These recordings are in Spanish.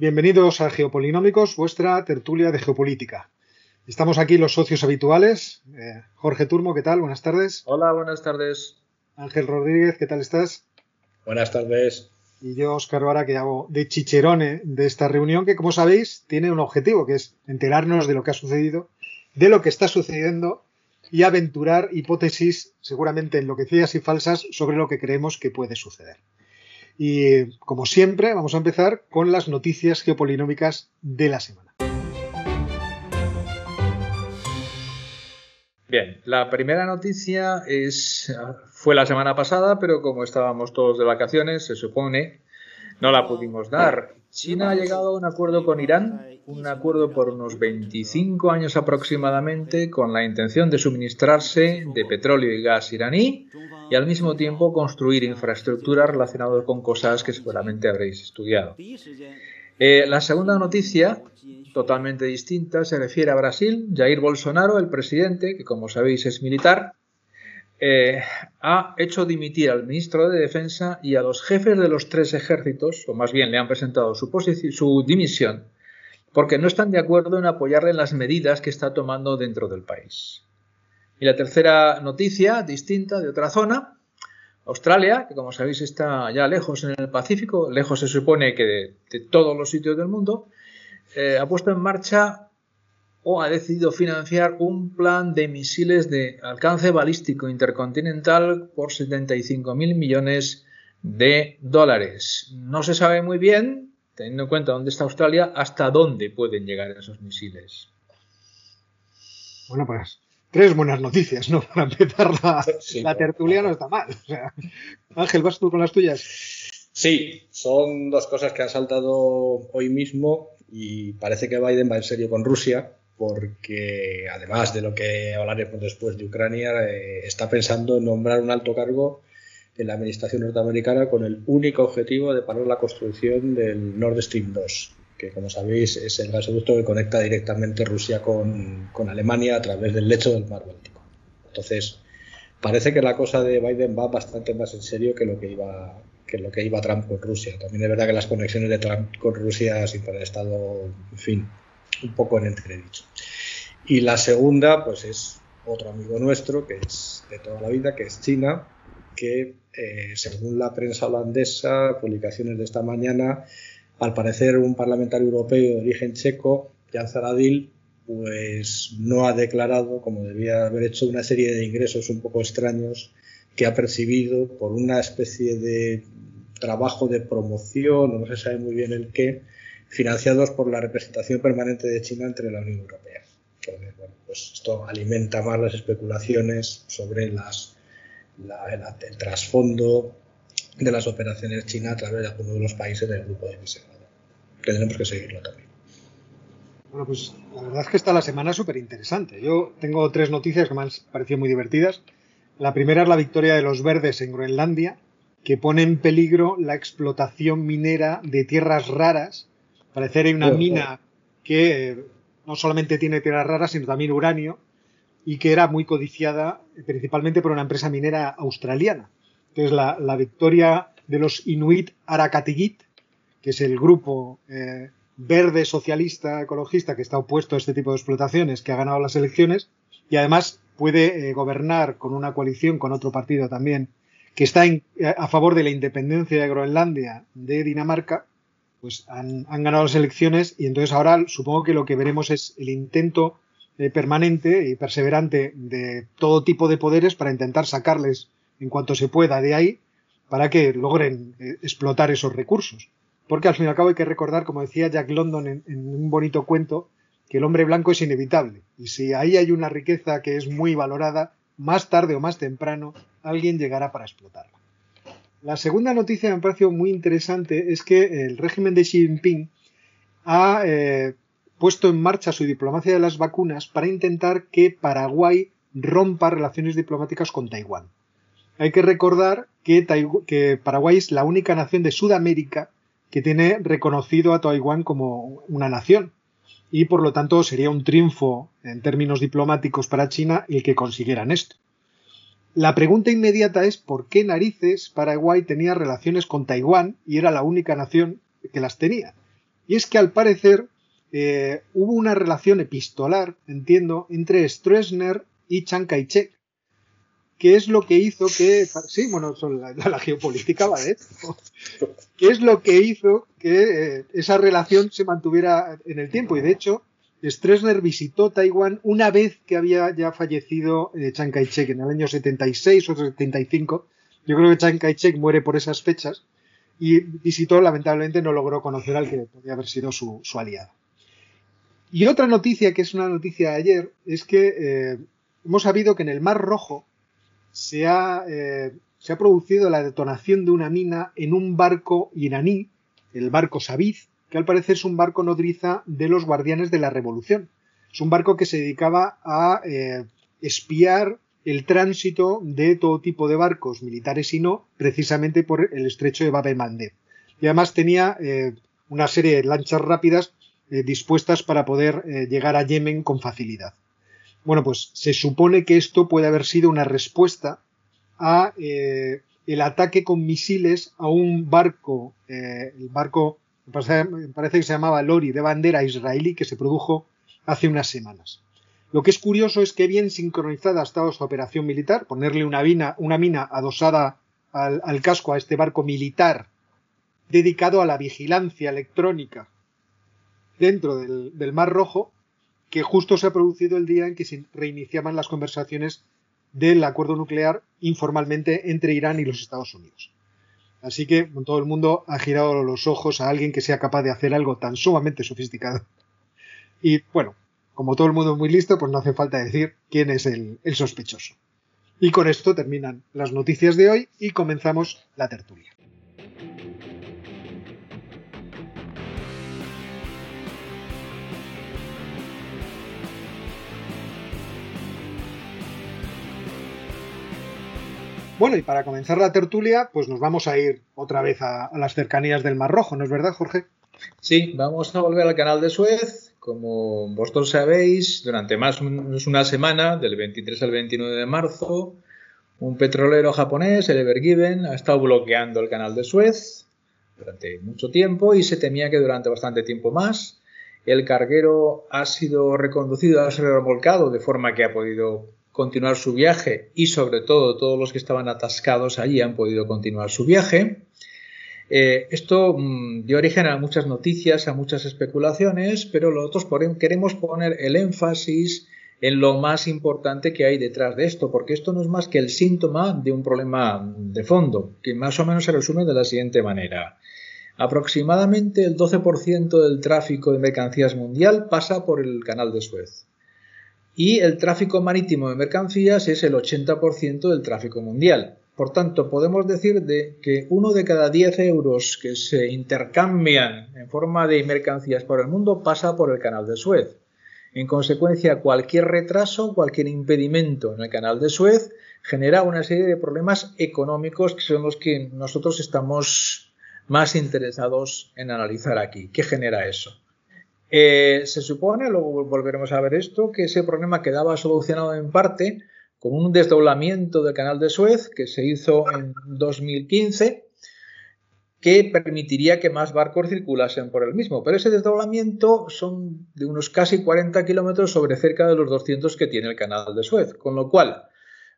Bienvenidos a Geopolinómicos, vuestra tertulia de geopolítica. Estamos aquí los socios habituales. Eh, Jorge Turmo, ¿qué tal? Buenas tardes. Hola, buenas tardes. Ángel Rodríguez, ¿qué tal estás? Buenas tardes. Y yo, Oscar Vara, que hago de chicherone de esta reunión, que como sabéis tiene un objetivo, que es enterarnos de lo que ha sucedido, de lo que está sucediendo y aventurar hipótesis seguramente enloquecidas y falsas sobre lo que creemos que puede suceder. Y como siempre, vamos a empezar con las noticias geopolinómicas de la semana. Bien, la primera noticia es fue la semana pasada, pero como estábamos todos de vacaciones, se supone, no la pudimos dar. China ha llegado a un acuerdo con Irán, un acuerdo por unos 25 años aproximadamente, con la intención de suministrarse de petróleo y gas iraní y al mismo tiempo construir infraestructura relacionadas con cosas que seguramente habréis estudiado. Eh, la segunda noticia, totalmente distinta, se refiere a Brasil. Jair Bolsonaro, el presidente, que como sabéis es militar, eh, ha hecho dimitir al ministro de Defensa y a los jefes de los tres ejércitos, o más bien le han presentado su, su dimisión, porque no están de acuerdo en apoyarle en las medidas que está tomando dentro del país. Y la tercera noticia, distinta, de otra zona, Australia, que como sabéis está ya lejos en el Pacífico, lejos se supone que de, todos los sitios del mundo, eh, ha puesto en marcha o ha decidido financiar un plan de misiles de alcance balístico intercontinental por 75 mil millones de dólares. No se sabe muy bien, teniendo en cuenta dónde está Australia, hasta dónde pueden llegar esos misiles. Bueno, pues tres buenas noticias, ¿no? Para empezar la, tertulia no está mal. Ángel, ¿vas tú con las tuyas? Sí, son dos cosas que han saltado hoy mismo y parece que Biden va en serio con Rusia porque además de lo que hablaremos después de Ucrania, eh, está pensando en nombrar un alto cargo en la administración norteamericana con el único objetivo de parar la construcción del Nord Stream 2, que como sabéis es el gasoducto que conecta directamente Rusia con, Alemania a través del lecho del mar Báltico. Entonces, parece que la cosa de Biden va bastante más en serio que lo que iba que lo que iba Trump con Rusia. También es verdad que las conexiones de Trump con Rusia siempre han estado, en fin, un poco en entredicho. Y la segunda, pues es otro amigo nuestro, que es de toda la vida, que es China, que eh, según la prensa holandesa, publicaciones de esta mañana, al parecer un parlamentario europeo de origen checo, Jan Zaradil, pues no ha declarado, como debía haber hecho, una serie de ingresos un poco extraños que ha percibido por una especie de trabajo de promoción, no se sabe muy bien el qué, financiados por la representación permanente de China entre la Unión Europea. Pues esto alimenta más las especulaciones sobre las, el trasfondo de las operaciones chinas a través de algunos de los países del grupo de Visegrado. Tendremos que seguirlo también. Bueno, pues la verdad es que está la semana súper interesante. Yo tengo tres noticias que me han parecido muy divertidas. La primera es la victoria de los verdes en Groenlandia, que pone en peligro la explotación minera de tierras raras Parecer hay una mina que no solamente tiene tierras raras, sino también uranio, y que era muy codiciada eh, principalmente por una empresa minera australiana. Entonces, la, victoria de los Inuit Arakatigit, que es el grupo eh, verde socialista ecologista que está opuesto a este tipo de explotaciones, que ha ganado las elecciones y además puede gobernar con una coalición con otro partido también que está a favor de la independencia de Groenlandia de Dinamarca, pues han, ganado las elecciones y entonces ahora supongo que lo que veremos es el intento eh, permanente y perseverante de todo tipo de poderes para intentar sacarles en cuanto se pueda de ahí para que logren eh, explotar esos recursos. Porque al fin y al cabo hay que recordar, como decía Jack London en, en un bonito cuento, que el hombre blanco es inevitable. Y si ahí hay una riqueza que es muy valorada, más tarde o más temprano alguien llegará para explotarla. La segunda noticia me pareció muy interesante es que el régimen de Xi Jinping ha eh, puesto en marcha su diplomacia de las vacunas para intentar que Paraguay rompa relaciones diplomáticas con Taiwán. Hay que recordar que, que Paraguay es la única nación de Sudamérica que tiene reconocido a Taiwán como una nación y por lo tanto sería un triunfo en términos diplomáticos para China el que consiguieran esto. La pregunta inmediata es por qué narices Paraguay tenía relaciones con Taiwán y era la única nación que las tenía. Y es que al parecer eh, hubo una relación epistolar, entiendo, entre Stroessner y Chiang Kai-shek, que es lo que hizo que. Sí, bueno, la, geopolítica, ¿vale? ¿Qué es lo que hizo que eh, esa relación se mantuviera en el tiempo? Y de hecho, Stroessner visitó Taiwán una vez que había ya fallecido eh, Chiang Kai-shek, en el año 76 o 75. Yo creo que Chiang Kai-shek muere por esas fechas y visitó, lamentablemente no logró conocer al que podía haber sido su, aliado. Y otra noticia, que es una noticia de ayer, es que eh, hemos sabido que en el Mar Rojo se ha, eh, se ha producido la detonación de una mina en un barco iraní, el barco Sabiz, que al parecer es un barco nodriza de los guardianes de la revolución. Es un barco que se dedicaba a eh, espiar el tránsito de todo tipo de barcos, militares y no, precisamente por el estrecho de Bab Mandeb. Y además tenía eh, una serie de lanchas rápidas eh, dispuestas para poder llegar a Yemen con facilidad. Bueno, pues se supone que esto puede haber sido una respuesta a el ataque con misiles a un barco, el barco, parece que se llamaba Lori de bandera israelí, que se produjo hace unas semanas. Lo que es curioso es que bien sincronizada ha estado esta operación militar, ponerle una mina, una mina adosada al, casco a este barco militar dedicado a la vigilancia electrónica dentro del, del, Mar Rojo, que justo se ha producido el día en que se reiniciaban las conversaciones del acuerdo nuclear informalmente entre Irán y los Estados Unidos. Así que todo el mundo ha girado los ojos a alguien que sea capaz de hacer algo tan sumamente sofisticado. Y bueno, como todo el mundo es muy listo, pues no hace falta decir quién es el, sospechoso. Y con esto terminan las noticias de hoy y comenzamos la tertulia. Bueno, y para comenzar la tertulia, pues nos vamos a ir otra vez a, las cercanías del Mar Rojo, ¿no es verdad, Jorge? Sí, vamos a volver al canal de Suez, como vosotros sabéis, durante más o menos una semana, del 23 al 29 de marzo, un petrolero japonés, el Evergiven, ha estado bloqueando el canal de Suez durante mucho tiempo y se temía que durante bastante tiempo más. El carguero ha sido reconducido, ha sido remolcado de forma que ha podido continuar su viaje y sobre todo todos los que estaban atascados allí han podido continuar su viaje. Eh, esto mm, dio origen a muchas noticias, a muchas especulaciones, pero nosotros queremos poner el énfasis en lo más importante que hay detrás de esto, porque esto no es más que el síntoma de un problema de fondo, que más o menos se resume de la siguiente manera. Aproximadamente el 12% del tráfico de mercancías mundial pasa por el canal de Suez. Y el tráfico marítimo de mercancías es el 80% del tráfico mundial. Por tanto, podemos decir de que uno de cada 10 euros que se intercambian en forma de mercancías por el mundo pasa por el canal de Suez. En consecuencia, cualquier retraso, cualquier impedimento en el canal de Suez genera una serie de problemas económicos que son los que nosotros estamos más interesados en analizar aquí. ¿Qué genera eso? Eh, se supone, luego volveremos a ver esto, que ese problema quedaba solucionado en parte con un desdoblamiento del canal de Suez que se hizo en 2015 que permitiría que más barcos circulasen por el mismo. Pero ese desdoblamiento son de unos casi 40 kilómetros sobre cerca de los 200 que tiene el canal de Suez, con lo cual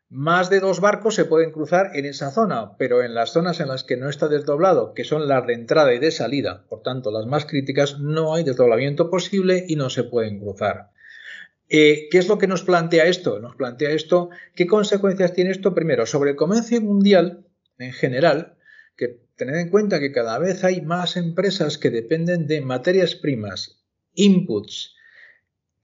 más de dos barcos se pueden cruzar en esa zona, pero en las zonas en las que no está desdoblado, que son las de entrada y de salida, por tanto las más críticas, no hay desdoblamiento posible y no se pueden cruzar. Eh, ¿Qué es lo que nos plantea esto? Nos plantea esto, ¿qué consecuencias tiene esto? Primero, sobre el comercio mundial en general, que tened en cuenta que cada vez hay más empresas que dependen de materias primas, inputs,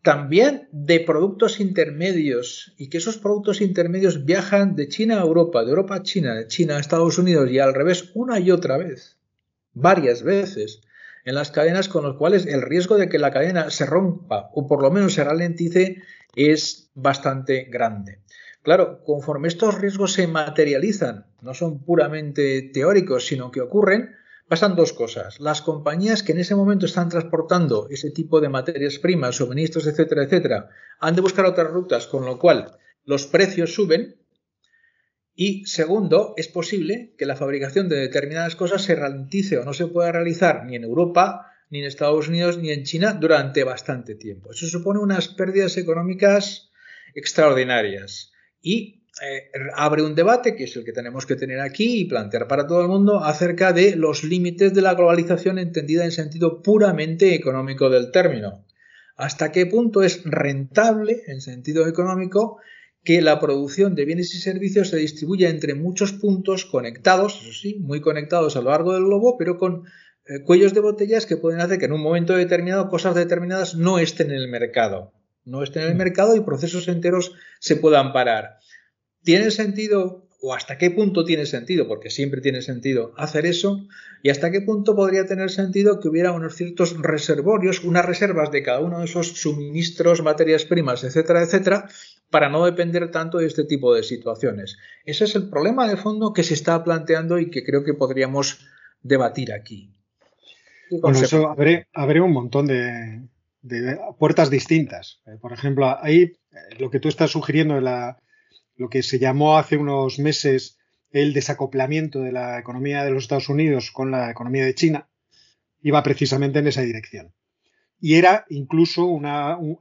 también de productos intermedios y que esos productos intermedios viajan de China a Europa, de Europa a China, de China a Estados Unidos y al revés una y otra vez, varias veces en las cadenas con los cuales el riesgo de que la cadena se rompa o por lo menos se ralentice es bastante grande. Claro, conforme estos riesgos se materializan, no son puramente teóricos, sino que ocurren, pasan dos cosas. Las compañías que en ese momento están transportando ese tipo de materias primas, suministros, etcétera, etcétera, han de buscar otras rutas, con lo cual los precios suben y segundo, es posible que la fabricación de determinadas cosas se ralentice o no se pueda realizar ni en Europa ni en Estados Unidos, ni en China durante bastante tiempo. Eso supone unas pérdidas económicas extraordinarias y eh, abre un debate, que es el que tenemos que tener aquí y plantear para todo el mundo, acerca de los límites de la globalización entendida en sentido puramente económico del término. ¿Hasta qué punto es rentable, en sentido económico, que la producción de bienes y servicios se distribuya entre muchos puntos conectados, eso sí, muy conectados a lo largo del globo, pero con eh, cuellos de botellas que pueden hacer que en un momento determinado cosas determinadas no estén en el mercado. No estén en el mm. mercado y procesos enteros se puedan parar. ¿Tiene sentido o hasta qué punto tiene sentido, porque siempre tiene sentido hacer eso, y hasta qué punto podría tener sentido que hubiera unos ciertos reservorios, unas reservas de cada uno de esos suministros, materias primas, etcétera, etcétera, para no depender tanto de este tipo de situaciones. Ese es el problema de fondo que se está planteando y que creo que podríamos debatir aquí. Bueno, eso abre, un montón de, puertas distintas. Eh, por ejemplo, ahí eh, lo que tú estás sugiriendo de lo que se llamó hace unos meses el desacoplamiento de la economía de los Estados Unidos con la economía de China, iba precisamente en esa dirección. Y era incluso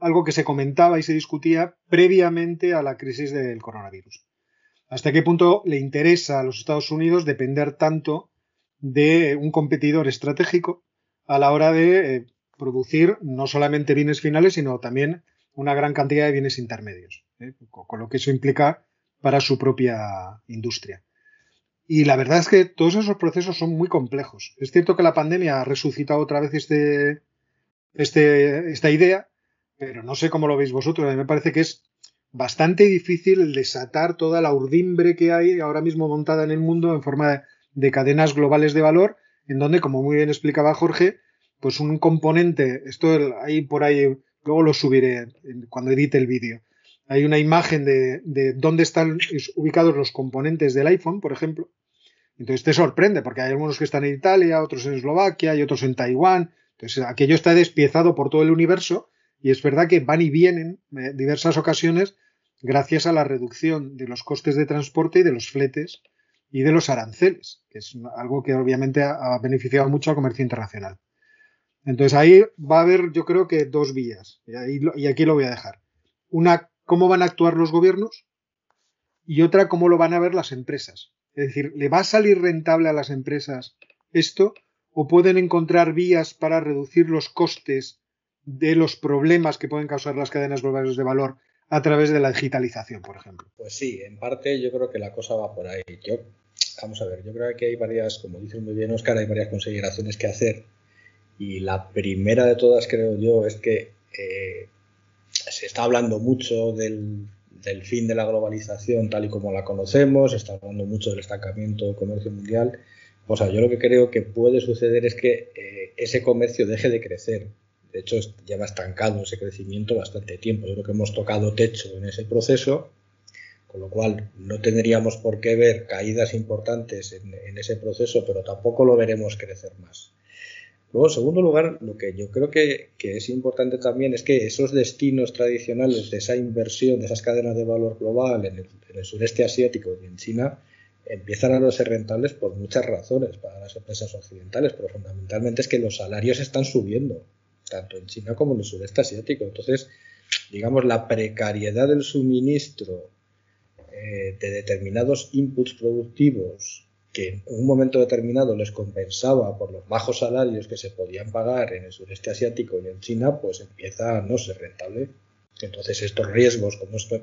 algo que se comentaba y se discutía previamente a la crisis del coronavirus. ¿Hasta qué punto le interesa a los Estados Unidos depender tanto de un competidor estratégico a la hora de eh, producir no solamente bienes finales, sino también una gran cantidad de bienes intermedios, ¿eh? con lo que eso implica para su propia industria. Y la verdad es que todos esos procesos son muy complejos. Es cierto que la pandemia ha resucitado otra vez este, este, esta idea, pero no sé cómo lo veis vosotros. A mí me parece que es bastante difícil desatar toda la urdimbre que hay ahora mismo montada en el mundo en forma de cadenas globales de valor en donde, como muy bien explicaba Jorge, pues un componente, esto ahí por ahí, luego lo subiré cuando edite el vídeo. Hay una imagen de, de, dónde están ubicados los componentes del iPhone, por ejemplo. Entonces te sorprende, porque hay algunos que están en Italia, otros en Eslovaquia y otros en Taiwán. Entonces aquello está despiezado por todo el universo y es verdad que van y vienen en eh, diversas ocasiones gracias a la reducción de los costes de transporte y de los fletes y de los aranceles, que es algo que obviamente ha beneficiado mucho al comercio internacional. Entonces ahí va a haber, yo creo que dos vías, y, aquí lo voy a dejar. Una, cómo van a actuar los gobiernos y otra, cómo lo van a ver las empresas. Es decir, ¿le va a salir rentable a las empresas esto o pueden encontrar vías para reducir los costes de los problemas que pueden causar las cadenas globales de valor a través de la digitalización, por ejemplo. Pues sí, en parte yo creo que la cosa va por ahí. Yo, vamos a ver, yo creo que hay varias, como dice muy bien Oscar, hay varias consideraciones que hacer. Y la primera de todas, creo yo, es que eh, se está hablando mucho del, fin de la globalización tal y como la conocemos, se está hablando mucho del estancamiento del comercio mundial. O sea, yo lo que creo que puede suceder es que eh, ese comercio deje de crecer de hecho, lleva estancado ese crecimiento bastante tiempo. Yo creo que hemos tocado techo en ese proceso, con lo cual no tendríamos por qué ver caídas importantes en, ese proceso, pero tampoco lo veremos crecer más. Luego, en segundo lugar, lo que yo creo que, es importante también es que esos destinos tradicionales de esa inversión, de esas cadenas de valor global en el, sureste asiático y en China, empiezan a no ser rentables por muchas razones para las empresas occidentales, pero fundamentalmente es que los salarios están subiendo tanto en China como en el sureste asiático. Entonces, digamos, la precariedad del suministro eh, de determinados inputs productivos que en un momento determinado les compensaba por los bajos salarios que se podían pagar en el sureste asiático y en China, pues empieza a no ser rentable. Entonces estos riesgos, como esto,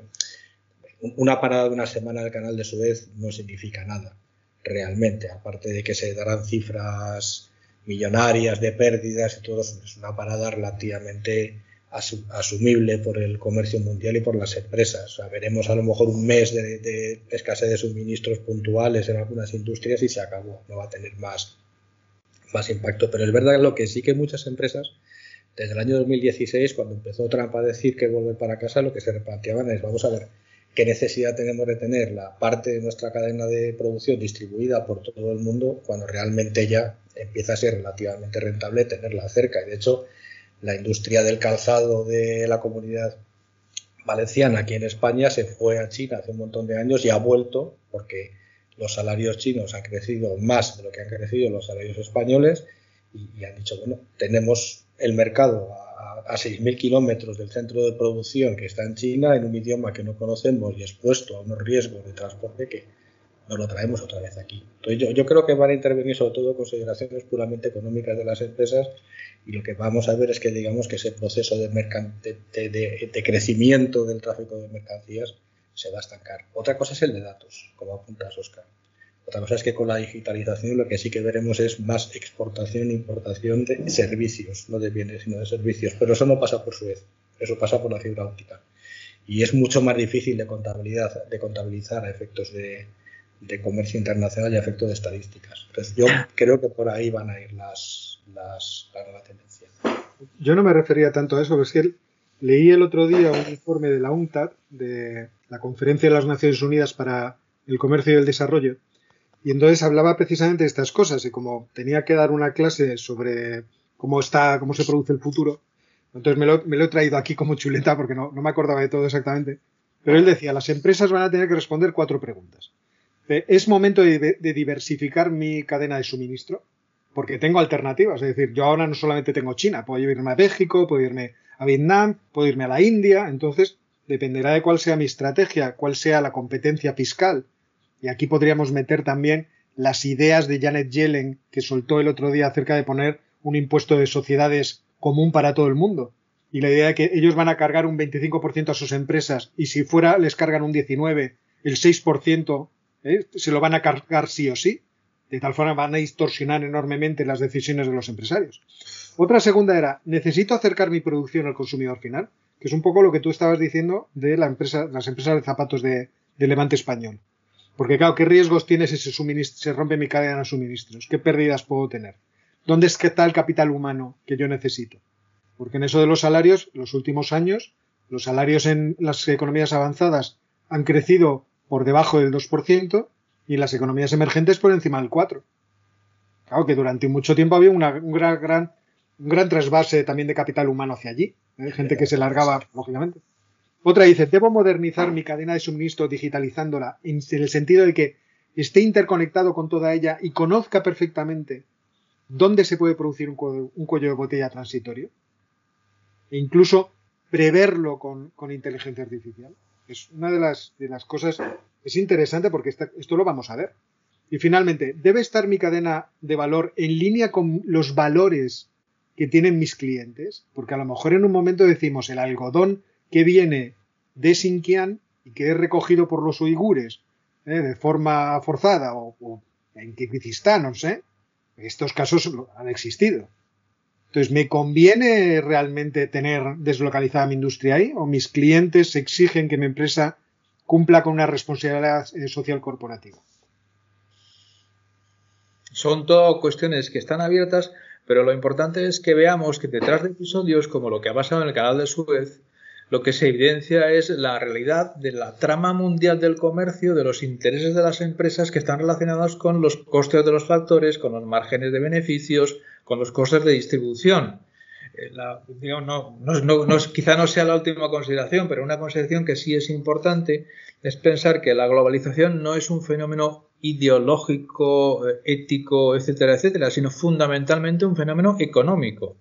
una parada de una semana del canal de Suez no significa nada realmente, aparte de que se darán cifras millonarias de pérdidas y todo. Es una parada relativamente asumible por el comercio mundial y por las empresas. O veremos a lo mejor un mes de, escasez de suministros puntuales en algunas industrias y se acabó. No va a tener más, más impacto. Pero es verdad lo que sí que muchas empresas, desde el año 2016, cuando empezó Trump a decir que volver para casa, lo que se replanteaban es, vamos a ver, qué necesidad tenemos de tener la parte de nuestra cadena de producción distribuida por todo el mundo cuando realmente ya empieza a ser relativamente rentable tenerla cerca. Y de hecho, la industria del calzado de la comunidad valenciana aquí en España se fue a China hace un montón de años y ha vuelto porque los salarios chinos han crecido más de lo que han crecido los salarios españoles y, han dicho, bueno, tenemos el mercado a, a 6.000 kilómetros del centro de producción que está en China en un idioma que no conocemos y expuesto a unos riesgos de transporte que nos lo traemos otra vez aquí. Entonces yo, creo que van a intervenir sobre todo consideraciones puramente económicas de las empresas y lo que vamos a ver es que digamos que ese proceso de, crecimiento del tráfico de mercancías se va a estancar. Otra cosa es el de datos, como apuntas, Oscar. Otra cosa es que con la digitalización lo que sí que veremos es más exportación e importación de servicios, no de bienes, sino de servicios. Pero eso no pasa por Suez, eso pasa por la fibra óptica. Y es mucho más difícil de, contabilidad, de contabilizar a efectos de, de comercio internacional y efectos de estadísticas. Entonces yo creo que por ahí van a ir las, las, la nueva tendencia. Yo no me refería tanto a eso, pero es que leí el otro día un informe de la UNCTAD, de la Conferencia de las Naciones Unidas para el Comercio y el Desarrollo, y entonces hablaba precisamente de estas cosas y como tenía que dar una clase sobre cómo está, cómo se produce el futuro, entonces me lo, me lo he traído aquí como chuleta porque no, no, me acordaba de todo exactamente. Pero él decía, las empresas van a tener que responder cuatro preguntas. ¿Es momento de, de diversificar mi cadena de suministro? Porque tengo alternativas. Es decir, yo ahora no solamente tengo China, puedo irme a México, puedo irme a Vietnam, puedo irme a la India. Entonces, dependerá de cuál sea mi estrategia, cuál sea la competencia fiscal y aquí podríamos meter también las ideas de Janet Yellen que soltó el otro día acerca de poner un impuesto de sociedades común para todo el mundo. Y la idea de que ellos van a cargar un 25% a sus empresas y si fuera les cargan un 19%, el 6% ¿eh? se lo van a cargar sí o sí. De tal forma van a distorsionar enormemente las decisiones de los empresarios. Otra segunda era, necesito acercar mi producción al consumidor final, que es un poco lo que tú estabas diciendo de la empresa, las empresas de zapatos de Levante Español. Porque claro, ¿qué riesgos tiene si se, se rompe mi cadena de suministros? ¿Qué pérdidas puedo tener? ¿Dónde es está el capital humano que yo necesito? Porque en eso de los salarios, los últimos años, los salarios en las economías avanzadas han crecido por debajo del 2% y las economías emergentes por encima del 4%. Claro que durante mucho tiempo había un, gran, gran, un gran trasvase también de capital humano hacia allí. ¿eh? Gente que se largaba, lógicamente. Otra dice, debo modernizar mi cadena de suministro digitalizándola en el sentido de que esté interconectado con toda ella y conozca perfectamente dónde se puede producir un, cuello, de botella transitorio. E incluso preverlo con, inteligencia artificial. Es una de las, de las cosas, es interesante porque esto lo vamos a ver. Y finalmente, ¿debe estar mi cadena de valor en línea con los valores que tienen mis clientes? Porque a lo mejor en un momento decimos el algodón que viene de Xinjiang y que es recogido por los uigures ¿eh? de forma forzada o, en Kirguistán, no sé, estos casos han existido. Entonces, ¿me conviene realmente tener deslocalizada mi industria ahí? ¿O mis clientes exigen que mi empresa cumpla con una responsabilidad eh, social corporativa? Son todo cuestiones que están abiertas, pero lo importante es que veamos que detrás de episodios como lo que ha pasado en el canal de Suez, lo que se evidencia es la realidad de la trama mundial del comercio, de los intereses de las empresas que están relacionados con los costes de los factores, con los márgenes de beneficios, con los costes de distribución. Eh, quizá no sea la última consideración, pero una consideración que sí es importante es pensar que la globalización no es un fenómeno ideológico, eh, ético, etcétera, etcétera, sino fundamentalmente un fenómeno económico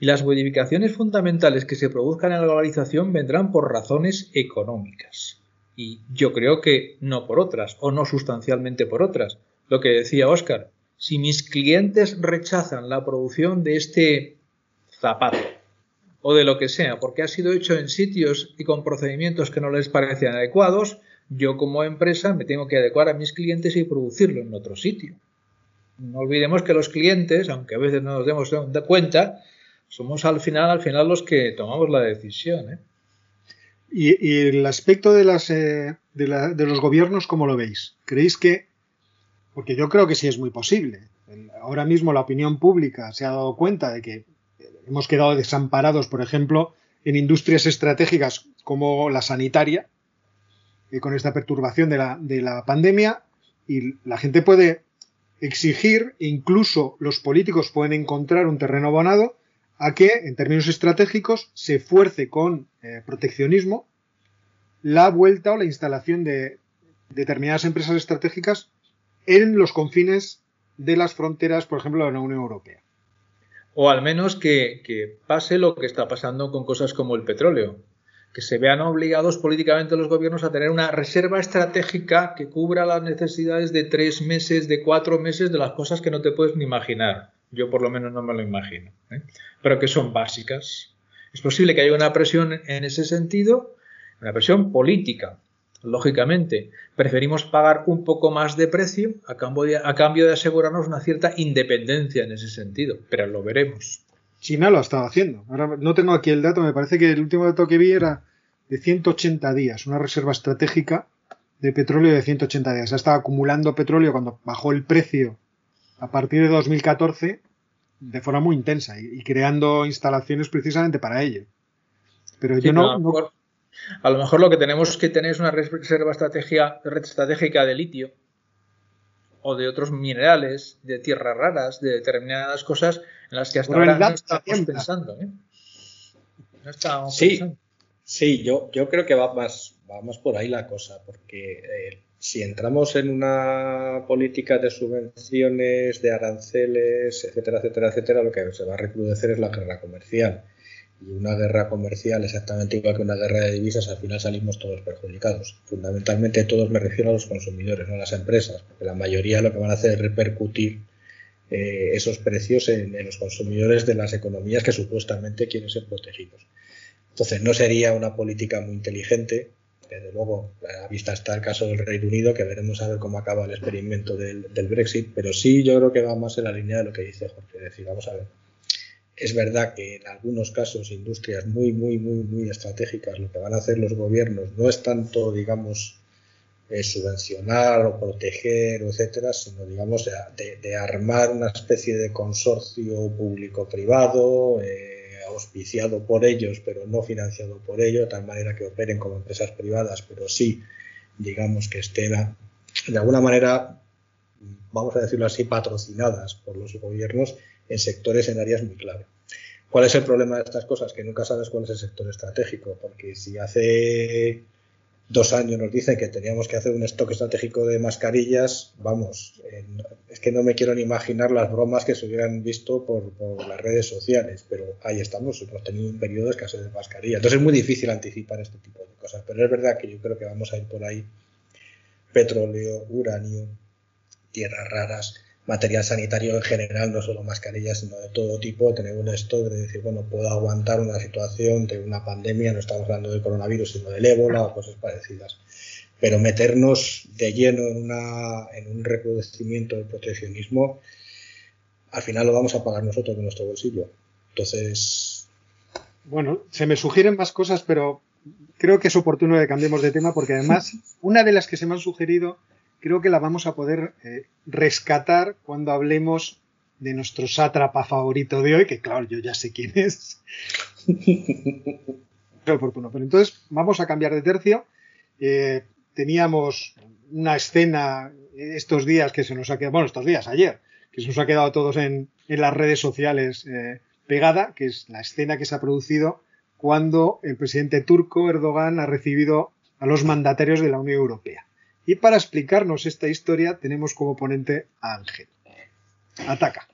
y las modificaciones fundamentales que se produzcan en la globalización vendrán por razones económicas. Y yo creo que no por otras, o no sustancialmente por otras. Lo que decía Oscar, si mis clientes rechazan la producción de este zapato o de lo que sea, porque ha sido hecho en sitios y con procedimientos que no les parecen adecuados, yo como empresa me tengo que adecuar a mis clientes y producirlo en otro sitio. No olvidemos que los clientes, aunque a veces no nos demos cuenta, somos al final, al final los que tomamos la decisión. ¿eh? ¿Y, el aspecto de, las, eh, de, los gobiernos, cómo lo veis? ¿Creéis que.? Porque yo creo que sí es muy posible. Ahora mismo la opinión pública se ha dado cuenta de que hemos quedado desamparados, por ejemplo, en industrias estratégicas como la sanitaria, y con esta perturbación de la, de la pandemia, y la gente puede exigir, incluso los políticos pueden encontrar un terreno abonado a que, en términos estratégicos, se fuerce con eh, proteccionismo la vuelta o la instalación de determinadas empresas estratégicas en los confines de las fronteras, por ejemplo, de la Unión Europea. O al menos que, pase lo que está pasando con cosas como el petróleo, que se vean obligados políticamente los gobiernos a tener una reserva estratégica que cubra las necesidades de tres meses, de cuatro meses, de las cosas que no te puedes ni imaginar. Yo por lo menos no me lo imagino, ¿eh? pero que son básicas. Es posible que haya una presión en ese sentido, una presión política, lógicamente. Preferimos pagar un poco más de precio a cambio de, a cambio de asegurarnos una cierta independencia en ese sentido, pero lo veremos. China lo ha estado haciendo. Ahora no tengo aquí el dato, me parece que el último dato que vi era de 180 días, una reserva estratégica de petróleo de 180 días. Ha estado acumulando petróleo cuando bajó el precio a partir de 2014 de forma muy intensa y, creando instalaciones precisamente para ello. Pero yo no, A lo mejor lo que tenemos que tener es una reserva estrategia, estratégica de litio o de otros minerales, de tierras raras, de determinadas cosas en las que hasta ahora no estamos pensando. ¿eh? No estábamos sí, pensando. Sí, yo, yo creo que va más, va más por ahí la cosa, porque eh, si entramos en una política de subvenciones, de aranceles, etcétera, etcétera, etcétera, lo que se va a recrudecer es la guerra comercial. Y una guerra comercial, exactamente igual que una guerra de divisas, al final salimos todos perjudicados. Fundamentalmente todos me refiero a los consumidores, no a las empresas, porque la mayoría lo que van a hacer es repercutir eh, esos precios en, los consumidores de las economías que supuestamente quieren ser protegidos. Entonces no sería una política muy inteligente desde luego, a vista está el caso del Reino Unido, que veremos a ver cómo acaba el experimento del, Brexit, pero sí yo creo que va más en la línea de lo que dice Jorge. Es decir, vamos a ver, es verdad que en algunos casos industrias muy, muy, muy, muy estratégicas, lo que van a hacer los gobiernos no es tanto, digamos, eh, subvencionar o proteger, etcétera, sino, digamos, de, armar una especie de consorcio público-privado. Eh, auspiciado por ellos, pero no financiado por ellos, de tal manera que operen como empresas privadas, pero sí, digamos, que estén de alguna manera, vamos a decirlo así, patrocinadas por los gobiernos en sectores, en áreas muy clave. ¿Cuál es el problema de estas cosas? Que nunca sabes cuál es el sector estratégico, porque si hace dos años nos dicen que teníamos que hacer un stock estratégico de mascarillas, vamos, eh, es que no me quiero ni imaginar las bromas que se hubieran visto por, las redes sociales, pero ahí estamos, hemos tenido un periodo de escasez de mascarillas. Entonces es muy difícil anticipar este tipo de cosas, pero es verdad que yo creo que vamos a ir por ahí petróleo, uranio, tierras raras, material sanitario en general, no solo mascarillas, sino de todo tipo, tener un stock de decir, bueno, puedo aguantar una situación de una pandemia, no estamos hablando del coronavirus, sino del ébola o cosas parecidas. Pero meternos de lleno en, una, en un recrudecimiento del proteccionismo, al final lo vamos a pagar nosotros de nuestro bolsillo. Entonces. Bueno, se me sugieren más cosas, pero creo que es oportuno que cambiemos de tema porque además una de las que se me han sugerido creo que la vamos a poder eh, rescatar cuando hablemos de nuestro sátrapa favorito de hoy, que claro, yo ya sé quién es. oportuno. Pero entonces vamos a cambiar de tercio. Eh, teníamos una escena estos días que se nos ha quedado, bueno, estos días, ayer, que se nos ha quedado a todos en, las redes sociales eh, pegada, que es la escena que se ha producido cuando el presidente turco Erdogan ha recibido a los mandatarios de la Unión Europea. Y para explicarnos esta historia tenemos como ponente a Ángel. Ataca.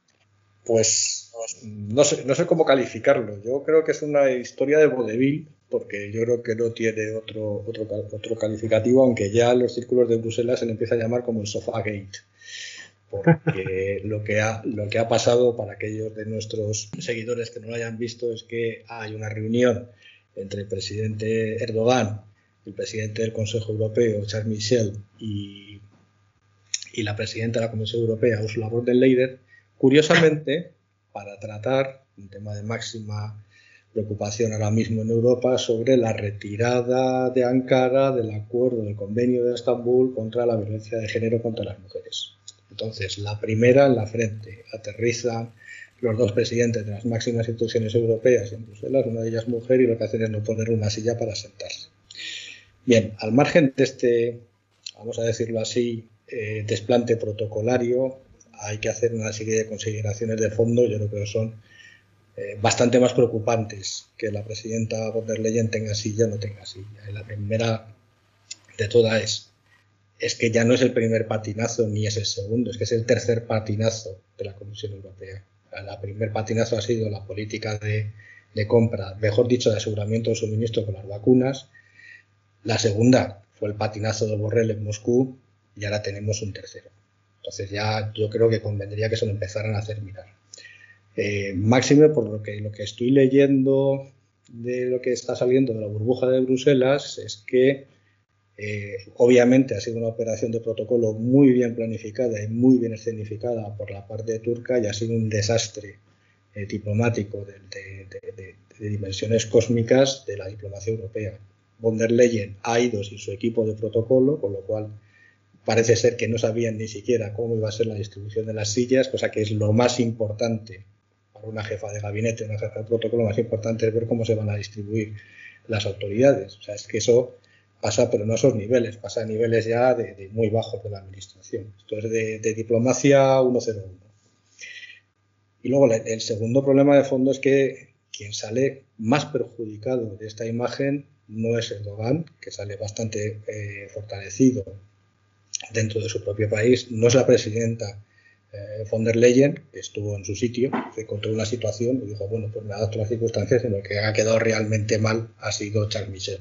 Pues no sé, no sé cómo calificarlo. Yo creo que es una historia de vodevil, porque yo creo que no tiene otro, otro, otro calificativo, aunque ya los círculos de Bruselas se le empieza a llamar como el Sofagate. Porque lo que, ha, lo que ha pasado para aquellos de nuestros seguidores que no lo hayan visto es que hay una reunión entre el presidente Erdogan el presidente del Consejo Europeo, Charles Michel, y, la presidenta de la Comisión Europea, Ursula von der Leyen, curiosamente, para tratar un tema de máxima preocupación ahora mismo en Europa sobre la retirada de Ankara del acuerdo del convenio de Estambul contra la violencia de género contra las mujeres. Entonces, la primera en la frente aterrizan los dos presidentes de las máximas instituciones europeas en Bruselas, una de ellas mujer, y lo que hacen es no poner una silla para sentarse. Bien, al margen de este, vamos a decirlo así, eh, desplante protocolario, hay que hacer una serie de consideraciones de fondo, yo creo que son eh, bastante más preocupantes que la presidenta von der Leyen tenga silla o no tenga silla. La primera de todas es, es que ya no es el primer patinazo ni es el segundo, es que es el tercer patinazo de la Comisión Europea. El primer patinazo ha sido la política de, de compra, mejor dicho, de aseguramiento de suministro con las vacunas. La segunda fue el patinazo de Borrell en Moscú y ahora tenemos un tercero. Entonces ya yo creo que convendría que se lo empezaran a hacer mirar. Eh, máxime por lo que, lo que estoy leyendo de lo que está saliendo de la burbuja de Bruselas es que eh, obviamente ha sido una operación de protocolo muy bien planificada y muy bien escenificada por la parte turca y ha sido un desastre eh, diplomático de, dimensiones cósmicas de la diplomacia europea. Von der Leyen ha ido sin su equipo de protocolo, con lo cual parece ser que no sabían ni siquiera cómo iba a ser la distribución de las sillas, cosa que es lo más importante para una jefa de gabinete, una jefa de protocolo, lo más importante es ver cómo se van a distribuir las autoridades. O sea, es que eso pasa, pero no a esos niveles, pasa a niveles ya de, muy bajos de la administración. Esto es de, diplomacia 101. Y luego el segundo problema de fondo es que quien sale más perjudicado de esta imagen no es Erdogan, que sale bastante eh, fortalecido dentro de su propio país. No es la presidenta eh, von der Leyen, que estuvo en su sitio, se encontró una situación y dijo, bueno, pues me adapto a las circunstancias, sino que ha quedado realmente mal ha sido Charles Michel.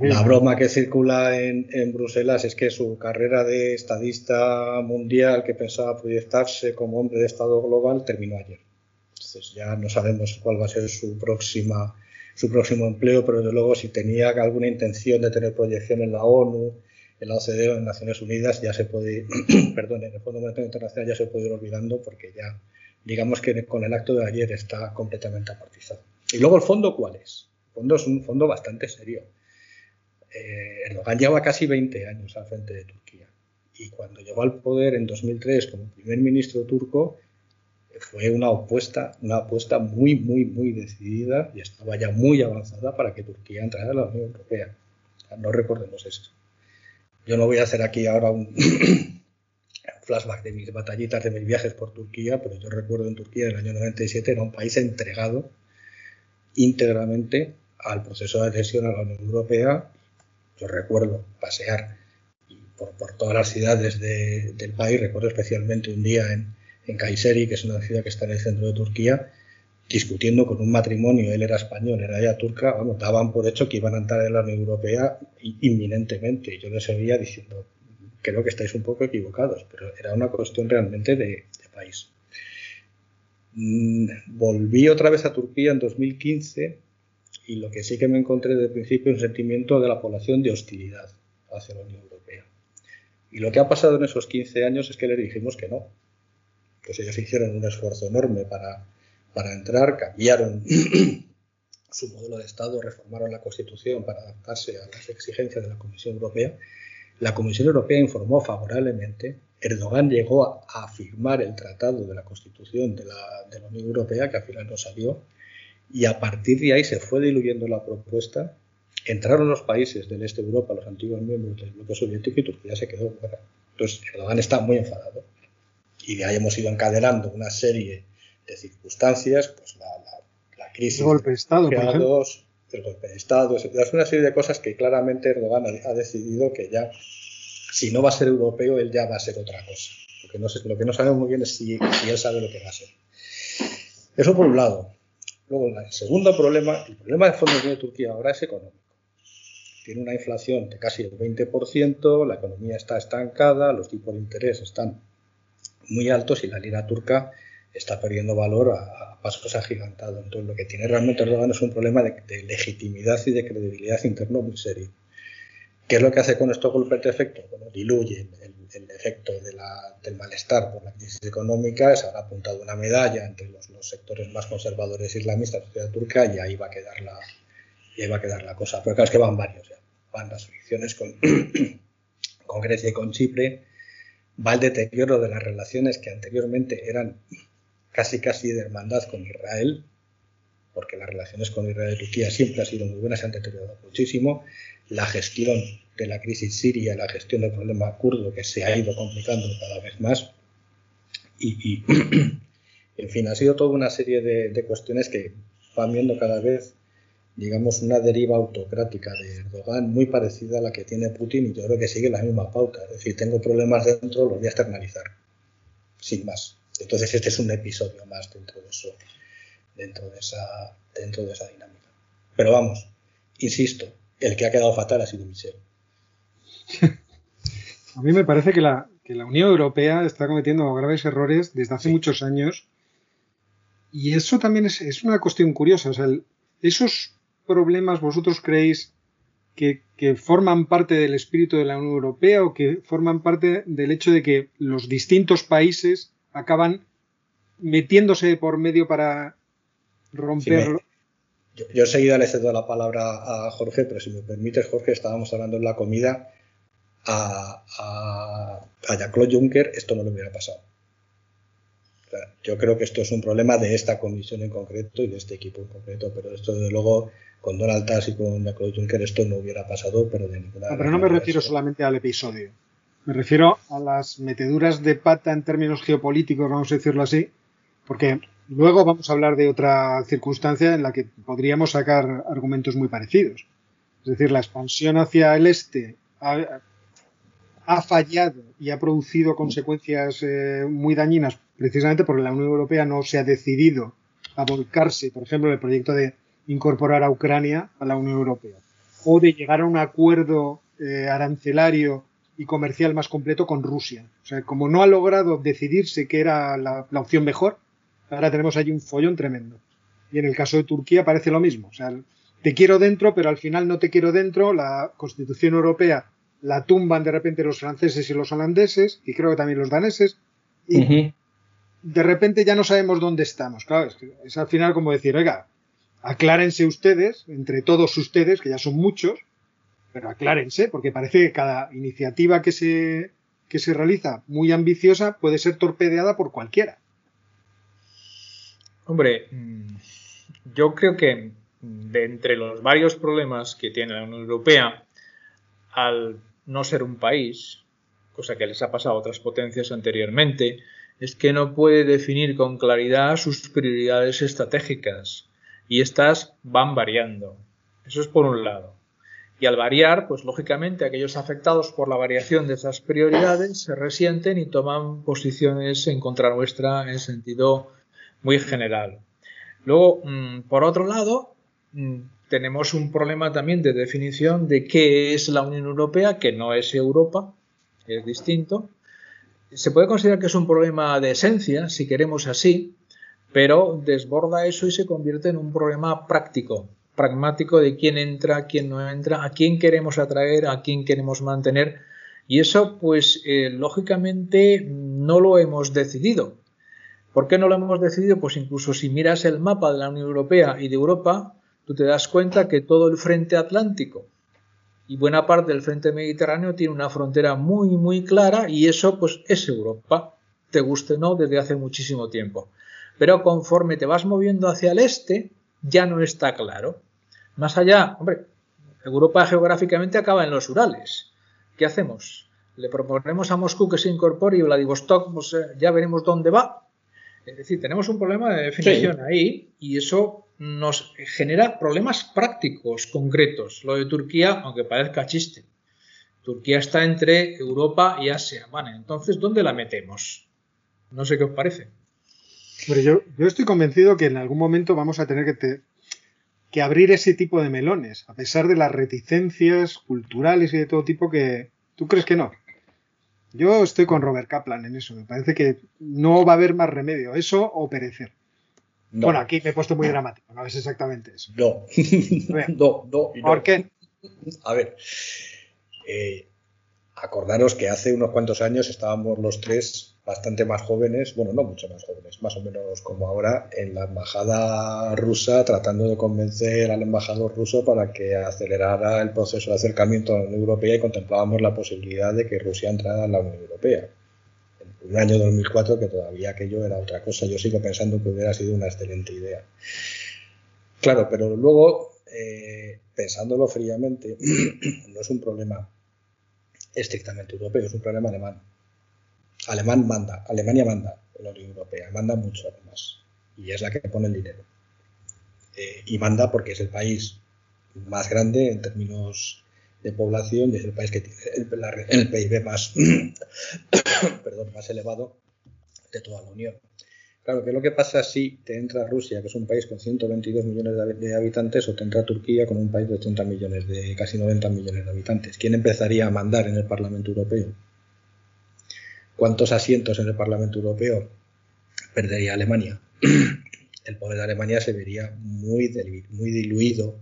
La broma que circula en, en, Bruselas es que su carrera de estadista mundial que pensaba proyectarse como hombre de Estado global terminó ayer. Entonces ya no sabemos cuál va a ser su próxima su próximo empleo, pero desde luego si tenía alguna intención de tener proyección en la ONU, en la OCDE o en Naciones Unidas, ya se puede, perdón, en el Fondo Monetario Internacional ya se puede ir olvidando porque ya, digamos que con el acto de ayer está completamente apartizado. Y luego el fondo, ¿cuál es? El fondo es un fondo bastante serio eh, Erdogan lleva casi 20 años al frente de Turquía. Y cuando llegó al poder en 2003 como primer ministro turco, fue una apuesta, una apuesta muy, muy, muy decidida y estaba ya muy avanzada para que Turquía entrara a la Unión Europea. no recordemos eso. Yo no voy a hacer aquí ahora un flashback de mis batallitas, de mis viajes por Turquía, pero yo recuerdo en Turquía en el año 97 era un país entregado íntegramente al proceso de adhesión a la Unión Europea yo recuerdo pasear por, todas las ciudades del país, recuerdo especialmente un día en, en Kayseri, que es una ciudad que está en el centro de Turquía, discutiendo con un matrimonio, él era español, era ella turca, vamos, daban por hecho que iban a entrar en la Unión Europea inminentemente. Yo les seguía diciendo, creo que estáis un poco equivocados, pero era una cuestión realmente de, de país. Mm, volví otra vez a Turquía en 2015 y lo que sí que me encontré desde el principio es un sentimiento de la población de hostilidad hacia la Unión Europea. Y lo que ha pasado en esos 15 años es que les dijimos que no. Pues ellos hicieron un esfuerzo enorme para, para entrar, cambiaron su modelo de Estado, reformaron la Constitución para adaptarse a las exigencias de la Comisión Europea. La Comisión Europea informó favorablemente. Erdogan llegó a, firmar el tratado de la Constitución de la, de Unión Europea, que al final no salió y a partir de ahí se fue diluyendo la propuesta. Entraron los países del este de Europa, los antiguos miembros del bloque soviético, y Turquía se quedó fuera. Entonces, Erdogan está muy enfadado. Y de ahí hemos ido encadenando una serie de circunstancias, pues la, la, crisis el golpe de Estado, por el golpe de Estado, es una serie de cosas que claramente Erdogan ha, decidido que ya, si no va a ser europeo, él ya va a ser otra cosa. Lo que no, lo que no sabemos muy bien es si, si él sabe lo que va a ser. Eso por un lado. Luego, el segundo problema, el problema de fondos de Turquía ahora es económico. Tiene una inflación de casi el 20%, la economía está estancada, los tipos de interés están muy altos y la lira turca está perdiendo valor a, pasos agigantados. Entonces, lo que tiene realmente Erdogan es un problema de, legitimidad y de credibilidad interno muy serio. ¿Qué es lo que hace con estos golpes de efecto? Bueno, diluye el, efecto del malestar por la crisis económica, se habrá apuntado una medalla entre los, sectores más conservadores islamistas de la sociedad turca y ahí va a quedar la, y va a quedar la cosa. Pero claro, es que van varios ya. Van las elecciones con, con Grecia y con Chipre, va el deterioro de las relaciones que anteriormente eran casi casi de hermandad con Israel, porque las relaciones con Israel y Turquía siempre han sido muy buenas, se han deteriorado muchísimo. La gestión de la crisis siria, la gestión del problema kurdo, que se ha ido complicando cada vez más. Y, en fin, ha sido toda una serie de, cuestiones que van viendo cada vez, digamos, una deriva autocrática de Erdogan muy parecida a la que tiene Putin y yo creo que sigue la misma pauta. Es decir, tengo problemas dentro, los voy a externalizar. Sin más. Entonces este es un episodio más dentro de eso, dentro de esa, dentro de esa dinámica. Pero vamos, insisto, el que ha quedado fatal ha sido Michel. A mí me parece que la, que la Unión Europea está cometiendo graves errores desde hace muchos años. Y eso también es, es una cuestión curiosa. O sea, esos problemas vosotros creéis que, forman parte del espíritu de la Unión Europea o que forman parte del hecho de que los distintos países acaban metiéndose por medio para romperlo. yo, yo, enseguida le cedo la palabra a Jorge, pero si me permites, Jorge, estábamos hablando en la comida. A, a, a Jean-Claude Juncker esto no le hubiera pasado. Yo creo que esto es un problema de esta comisión en concreto y de este equipo en concreto, pero esto desde luego con Donald Tusk y con Jean-Claude Juncker esto no hubiera pasado, pero de ninguna no, Pero no me refiero solamente al episodio. Me refiero a las meteduras de pata en términos geopolíticos, vamos a decirlo así, porque luego vamos a hablar de otra circunstancia en la que podríamos sacar argumentos muy parecidos. Es decir, la expansión hacia el este ha, ha fallado y ha producido consecuencias eh, muy dañinas precisamente porque la Unión Europea no se ha decidido a volcarse, por ejemplo, en el proyecto de incorporar a Ucrania a la Unión Europea o de llegar a un acuerdo eh, arancelario y comercial más completo con Rusia. O sea, como no ha logrado decidirse que era la, la, opción mejor, ahora tenemos allí un follón tremendo. Y en el caso de Turquía parece lo mismo. O sea, te quiero dentro, pero al final no te quiero dentro. La Constitución Europea la tumban de repente los franceses y los holandeses, y creo que también los daneses, y uh -huh. de repente ya no sabemos dónde estamos. Claro, es, que es al final como decir, oiga, aclárense ustedes, entre todos ustedes, que ya son muchos, pero aclárense, porque parece que cada iniciativa que se, que se realiza muy ambiciosa puede ser torpedeada por cualquiera. Hombre, mm, yo creo que de entre los varios problemas que tiene la Unión Europea, al no ser un país, cosa que les ha pasado a otras potencias anteriormente, es que no puede definir con claridad sus prioridades estratégicas y estas van variando. Eso es por un lado. Y al variar, pues lógicamente aquellos afectados por la variación de esas prioridades se resienten y toman posiciones en contra nuestra en sentido muy general. Luego, mmm, por otro lado, mmm, tenemos un problema también de definición de qué es la Unión Europea, que no es Europa, es distinto. Se puede considerar que es un problema de esencia, si queremos así, pero desborda eso y se convierte en un problema práctico, pragmático de quién entra, quién no entra, a quién queremos atraer, a quién queremos mantener. Y eso, pues, eh, lógicamente, no lo hemos decidido. ¿Por qué no lo hemos decidido? Pues incluso si miras el mapa de la Unión Europea y de Europa, tú te das cuenta que todo el frente atlántico y buena parte del frente mediterráneo tiene una frontera muy, muy clara y eso pues es Europa, te guste o no, desde hace muchísimo tiempo. Pero conforme te vas moviendo hacia el este, ya no está claro. Más allá, hombre, Europa geográficamente acaba en los Urales. ¿Qué hacemos? Le proponemos a Moscú que se incorpore y Vladivostok, pues ya veremos dónde va. Es decir, tenemos un problema de definición sí. ahí y eso nos genera problemas prácticos, concretos. Lo de Turquía, aunque parezca chiste. Turquía está entre Europa y Asia. Vale, entonces, ¿dónde la metemos? No sé qué os parece. Pero yo, yo estoy convencido que en algún momento vamos a tener que, te, que abrir ese tipo de melones, a pesar de las reticencias culturales y de todo tipo que... ¿Tú crees que no? Yo estoy con Robert Kaplan en eso. Me parece que no va a haber más remedio. Eso o perecer. No. Bueno, aquí me he puesto muy dramático, no es exactamente eso. No, no, no, no. ¿Por qué? A ver, eh, acordaros que hace unos cuantos años estábamos los tres bastante más jóvenes, bueno, no mucho más jóvenes, más o menos como ahora, en la embajada rusa tratando de convencer al embajador ruso para que acelerara el proceso de acercamiento a la Unión Europea y contemplábamos la posibilidad de que Rusia entrara en la Unión Europea un año 2004 que todavía aquello era otra cosa. Yo sigo pensando que hubiera sido una excelente idea. Claro, pero luego, eh, pensándolo fríamente, no es un problema estrictamente europeo, es un problema alemán. Alemán manda, Alemania manda en la Unión Europea, manda mucho además, y es la que pone el dinero. Eh, y manda porque es el país más grande en términos de población y es el país que tiene el, la, el PIB más, perdón, más elevado de toda la Unión. Claro, que lo que pasa si te entra Rusia, que es un país con 122 millones de habitantes, o te entra Turquía con un país de 80 millones, de casi 90 millones de habitantes. ¿Quién empezaría a mandar en el Parlamento Europeo? ¿Cuántos asientos en el Parlamento Europeo perdería Alemania? El poder de Alemania se vería muy, muy diluido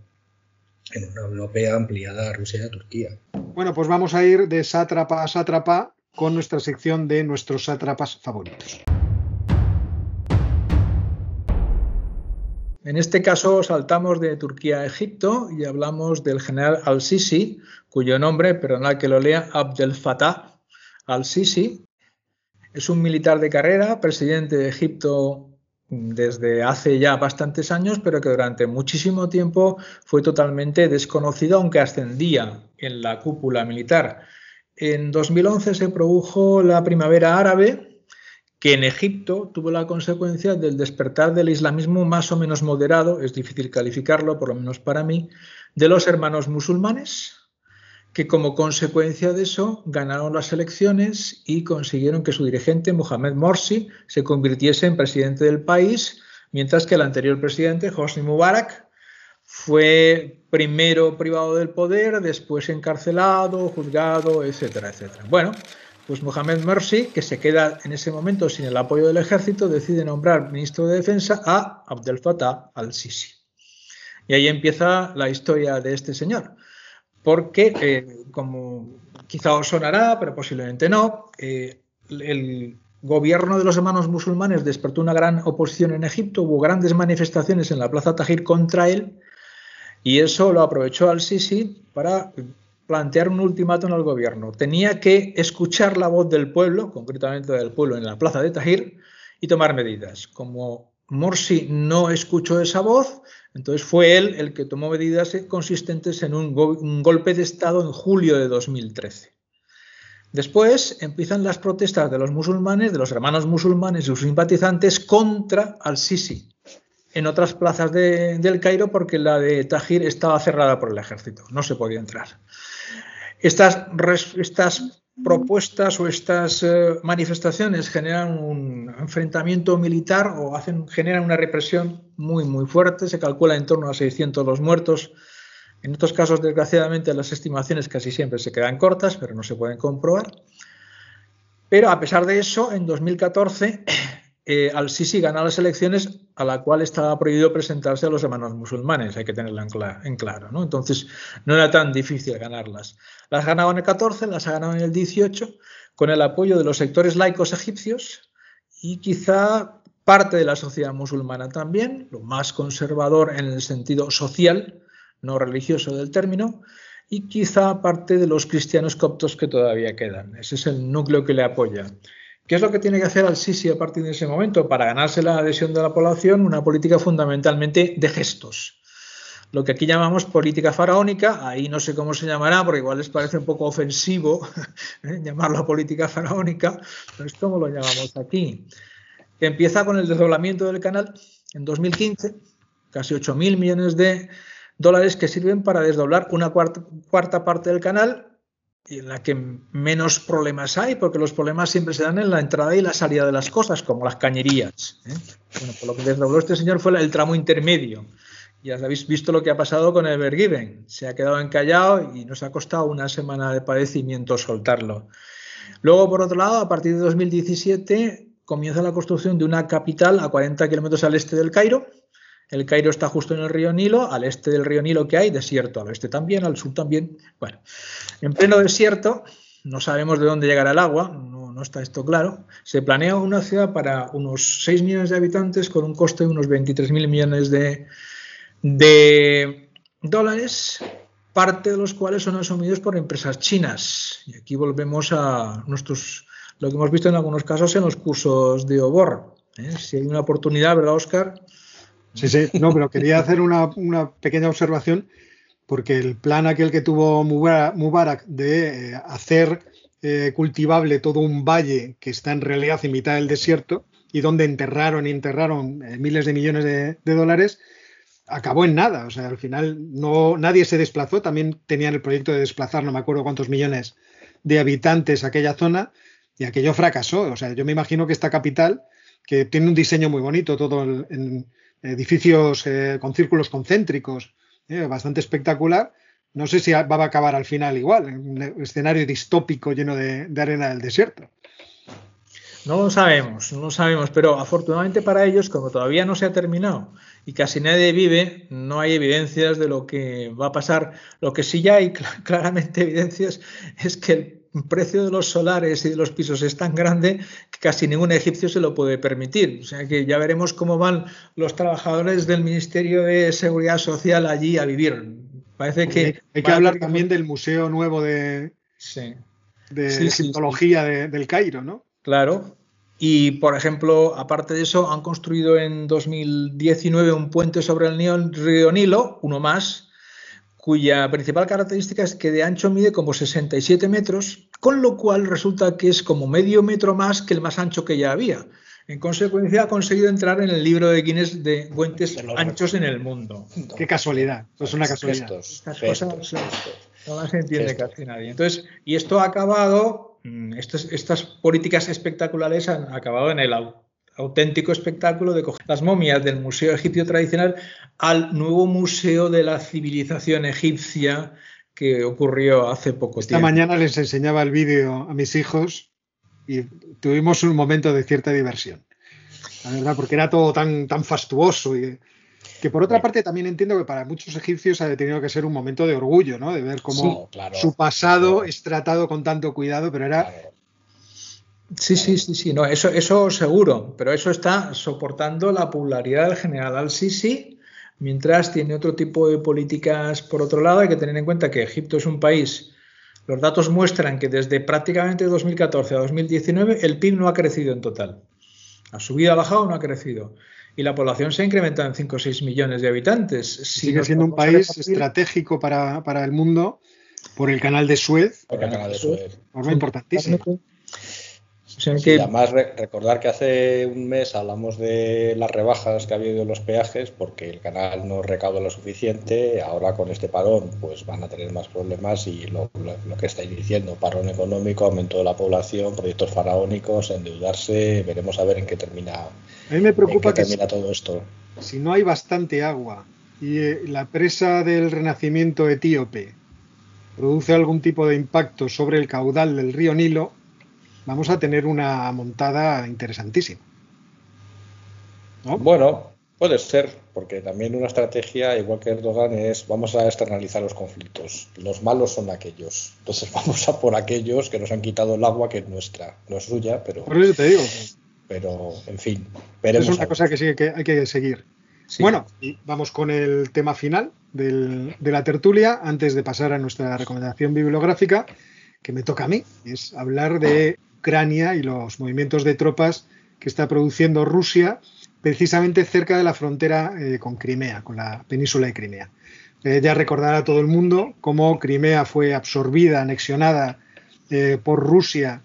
en una europea ampliada a Rusia y a Turquía. Bueno, pues vamos a ir de sátrapa a sátrapa con nuestra sección de nuestros sátrapas favoritos. En este caso saltamos de Turquía a Egipto y hablamos del general al-Sisi, cuyo nombre, perdonad que lo lea, Abdel Fattah al-Sisi. Es un militar de carrera, presidente de Egipto desde hace ya bastantes años, pero que durante muchísimo tiempo fue totalmente desconocido, aunque ascendía en la cúpula militar. En 2011 se produjo la primavera árabe, que en Egipto tuvo la consecuencia del despertar del islamismo más o menos moderado, es difícil calificarlo, por lo menos para mí, de los hermanos musulmanes, que como consecuencia de eso ganaron las elecciones y consiguieron que su dirigente, Mohamed Morsi, se convirtiese en presidente del país, mientras que el anterior presidente, Hosni Mubarak, fue primero privado del poder, después encarcelado, juzgado, etcétera, etcétera. Bueno, pues Mohamed Morsi, que se queda en ese momento sin el apoyo del ejército, decide nombrar ministro de Defensa a Abdel Fattah al-Sisi. Y ahí empieza la historia de este señor. Porque, eh, como quizá os sonará, pero posiblemente no, eh, el gobierno de los hermanos musulmanes despertó una gran oposición en Egipto, hubo grandes manifestaciones en la Plaza Tahrir contra él, y eso lo aprovechó al-Sisi para plantear un ultimátum al gobierno. Tenía que escuchar la voz del pueblo, concretamente del pueblo en la plaza de Tahir, y tomar medidas. Como Morsi no escuchó esa voz, entonces fue él el que tomó medidas consistentes en un, golpe de Estado en julio de 2013. Después empiezan las protestas de los musulmanes, de los hermanos musulmanes y sus simpatizantes contra al-Sisi en otras plazas del Cairo porque la de Tahir estaba cerrada por el ejército, no se podía entrar. Estas, estas propuestas o estas eh, manifestaciones generan un enfrentamiento militar o hacen, generan una represión muy, muy fuerte. Se calcula en torno a 600 los muertos. En estos casos, desgraciadamente, las estimaciones casi siempre se quedan cortas, pero no se pueden comprobar. Pero a pesar de eso, en 2014 eh, al-Sisi gana las elecciones a la cual estaba prohibido presentarse a los hermanos musulmanes, hay que tenerlo en, claro. ¿no? Entonces, no era tan difícil ganarlas. Las ganaba en el 14, las ganado en el 18, con el apoyo de los sectores laicos egipcios y quizá parte de la sociedad musulmana también, lo más conservador en el sentido social, no religioso del término, y quizá parte de los cristianos coptos que todavía quedan. Ese es el núcleo que le apoya. ¿Qué es lo que tiene que hacer al-Sisi a partir de ese momento? Para ganarse la adhesión de la población, una política fundamentalmente de gestos. Lo que aquí llamamos política faraónica, ahí no sé cómo se llamará, porque igual les parece un poco ofensivo ¿eh? llamarlo política faraónica, pero es como lo llamamos aquí. Empieza con el desdoblamiento del canal en 2015, casi 8.000 millones de dólares que sirven para desdoblar una cuarta parte del canal y en la que menos problemas hay, porque los problemas siempre se dan en la entrada y la salida de las cosas, como las cañerías. ¿eh? Bueno, por lo que desdobló este señor fue el tramo intermedio. Ya habéis visto lo que ha pasado con el Bergiven. Se ha quedado encallado y nos ha costado una semana de padecimiento soltarlo. Luego, por otro lado, a partir de 2017 comienza la construcción de una capital a 40 kilómetros al este del Cairo, el Cairo está justo en el río Nilo, al este del río Nilo que hay, desierto, al oeste también, al sur también. Bueno, en pleno desierto, no sabemos de dónde llegará el agua, no, está esto claro. Se planea una ciudad para unos 6 millones de habitantes con un coste de unos 23.000 millones de, de dólares, parte de los cuales son asumidos por empresas chinas. Y aquí volvemos a nuestros, lo que hemos visto en algunos casos en los cursos de OBOR. ¿eh? Si hay una oportunidad, ¿verdad, Oscar? Sí, sí, no, pero quería hacer una, pequeña observación porque el plan aquel que tuvo Mubarak de eh, hacer eh, cultivable todo un valle que está en realidad en mitad del desierto y donde enterraron y enterraron eh, miles de millones de, dólares, acabó en nada. O sea, al final no, nadie se desplazó. También tenían el proyecto de desplazar, no me acuerdo cuántos millones de habitantes a aquella zona y aquello fracasó. O sea, yo me imagino que esta capital, que tiene un diseño muy bonito, todo en edificios eh, con círculos concéntricos, eh, bastante espectacular, no sé si va a acabar al final igual, un escenario distópico lleno de, arena del desierto. No lo sabemos, no lo sabemos, pero afortunadamente para ellos, como todavía no se ha terminado y casi nadie vive, no hay evidencias de lo que va a pasar. Lo que sí ya hay claramente evidencias es que el precio de los solares y de los pisos es tan grande casi ningún egipcio se lo puede permitir. O sea que ya veremos cómo van los trabajadores del Ministerio de Seguridad Social allí a vivir. Parece que hay, que hablar también del Museo Nuevo de, de Egiptología del Cairo, ¿no? Claro. Y, por ejemplo, aparte de eso, han construido en 2019 un puente sobre el río Nilo, uno más, cuya principal característica es que de ancho mide como 67 metros, con lo cual resulta que es como medio metro más que el más ancho que ya había. En consecuencia, ha conseguido entrar en el libro de Guinness de puentes anchos en el mundo. Qué casualidad, es una casualidad. no las entiende casi nadie. Entonces, y esto ha acabado Mm, estas, políticas espectaculares han acabado en el auténtico espectáculo de coger las momias del Museo Egipcio Tradicional al nuevo Museo de la Civilización Egipcia que ocurrió hace poco Esta mañana les enseñaba el vídeo a mis hijos y tuvimos un momento de cierta diversión. La verdad, porque era todo tan, tan fastuoso y que por otra parte también entiendo que para muchos egipcios ha tenido que ser un momento de orgullo, ¿no? De ver cómo su pasado es tratado con tanto cuidado, pero era... Sí, sí, sí, sí, no, eso, eso seguro, pero eso está soportando la popularidad del general al-Sisi, mientras tiene otro tipo de políticas por otro lado. Hay que tener en cuenta que Egipto es un país, los datos muestran que desde prácticamente 2014 a 2019 el PIB no ha crecido en total. Ha subido, ha bajado, no ha crecido y la población se ha incrementado en 5 o 6 millones de habitantes. Sigue siendo un país estratégico para, el mundo por el canal de Suez. Por el canal de Suez. Importantísima. además recordar que hace un mes hablamos de las rebajas que ha habido en los peajes porque el canal no recauda lo suficiente. Ahora con este parón pues van a tener más problemas y lo, lo que estáis diciendo, parón económico, aumento de la población, proyectos faraónicos, endeudarse, veremos a ver en qué termina a mí me preocupa que, si, todo esto. si no hay bastante agua y eh, la presa del renacimiento etíope produce algún tipo de impacto sobre el caudal del río Nilo, vamos a tener una montada interesantísima. Bueno, puede ser, porque también una estrategia, igual que Erdogan, es vamos a externalizar los conflictos. Los malos son aquellos. Entonces vamos a por aquellos que nos han quitado el agua que es nuestra, no es suya, pero... Por eso te digo, pero en fin, veremos. Es una cosa que sí que hay que seguir. Bueno, y vamos con el tema final de la tertulia, antes de pasar a nuestra recomendación bibliográfica, que me toca a mí, es hablar de Ucrania y los movimientos de tropas que está produciendo Rusia precisamente cerca de la frontera eh, con Crimea, con la península de Crimea. Eh, ya recordará a todo el mundo cómo Crimea fue absorbida, anexionada eh, por Rusia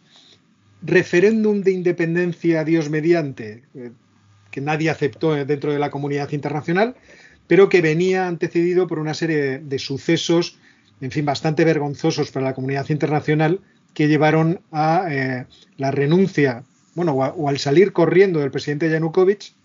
referéndum de independencia Dios mediante, que nadie aceptó dentro de la comunidad internacional, pero que venía antecedido por una serie de, sucesos, en fin, bastante vergonzosos para la comunidad internacional, que llevaron a eh, la renuncia, bueno, o, al salir corriendo del presidente Yanukovych,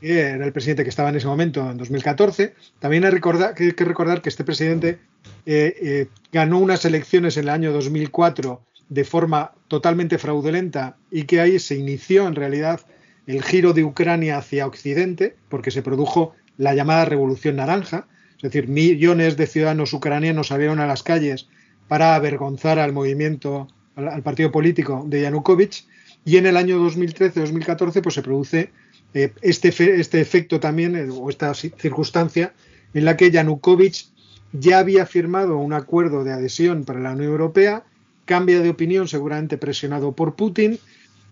que era el presidente que estaba en ese momento, en 2014. También hay, que, que recordar que este presidente eh, ganó unas elecciones en el año 2004 de forma totalmente fraudulenta y que ahí se inició en realidad el giro de Ucrania hacia Occidente, porque se produjo la llamada Revolución Naranja, es decir, millones de ciudadanos ucranianos salieron a las calles para avergonzar al movimiento, al, partido político de Yanukovych, y en el año 2013-2014 pues se produce eh, este, este efecto también, eh, o esta circunstancia, en la que Yanukovych ya había firmado un acuerdo de adhesión para la Unión Europea, cambia de opinión, seguramente presionado por Putin.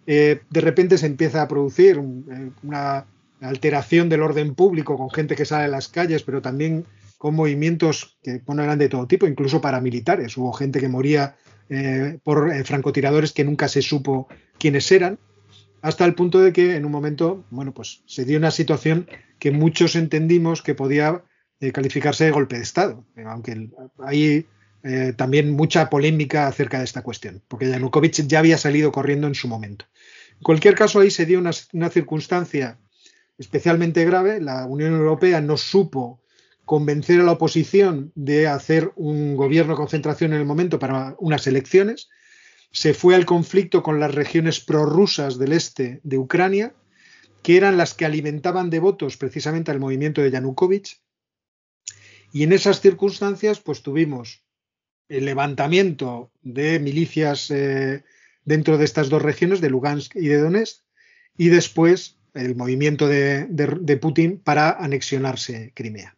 Eh, de repente se empieza a producir una alteración del orden público con gente que sale a las calles, pero también con movimientos que eran de todo tipo, incluso paramilitares. Hubo gente que moría eh, por francotiradores que nunca se supo quiénes eran, hasta el punto de que en un momento, bueno, pues se dio una situación que muchos entendimos que podía calificarse de golpe de Estado, aunque eh, también mucha polémica acerca de esta cuestión, porque Yanukovych ya había salido corriendo en su momento. En cualquier caso, ahí se dio una circunstancia especialmente grave. La Unión Europea no supo convencer a la oposición de hacer un gobierno concentración en el momento para unas elecciones. Se fue al conflicto con las regiones prorrusas del este de Ucrania, que eran las que alimentaban de votos precisamente al movimiento de Yanukovych. Y en esas circunstancias, pues tuvimos el levantamiento de milicias eh, dentro de estas dos regiones, de Lugansk y de Donetsk, y después el movimiento de Putin para anexionarse Crimea.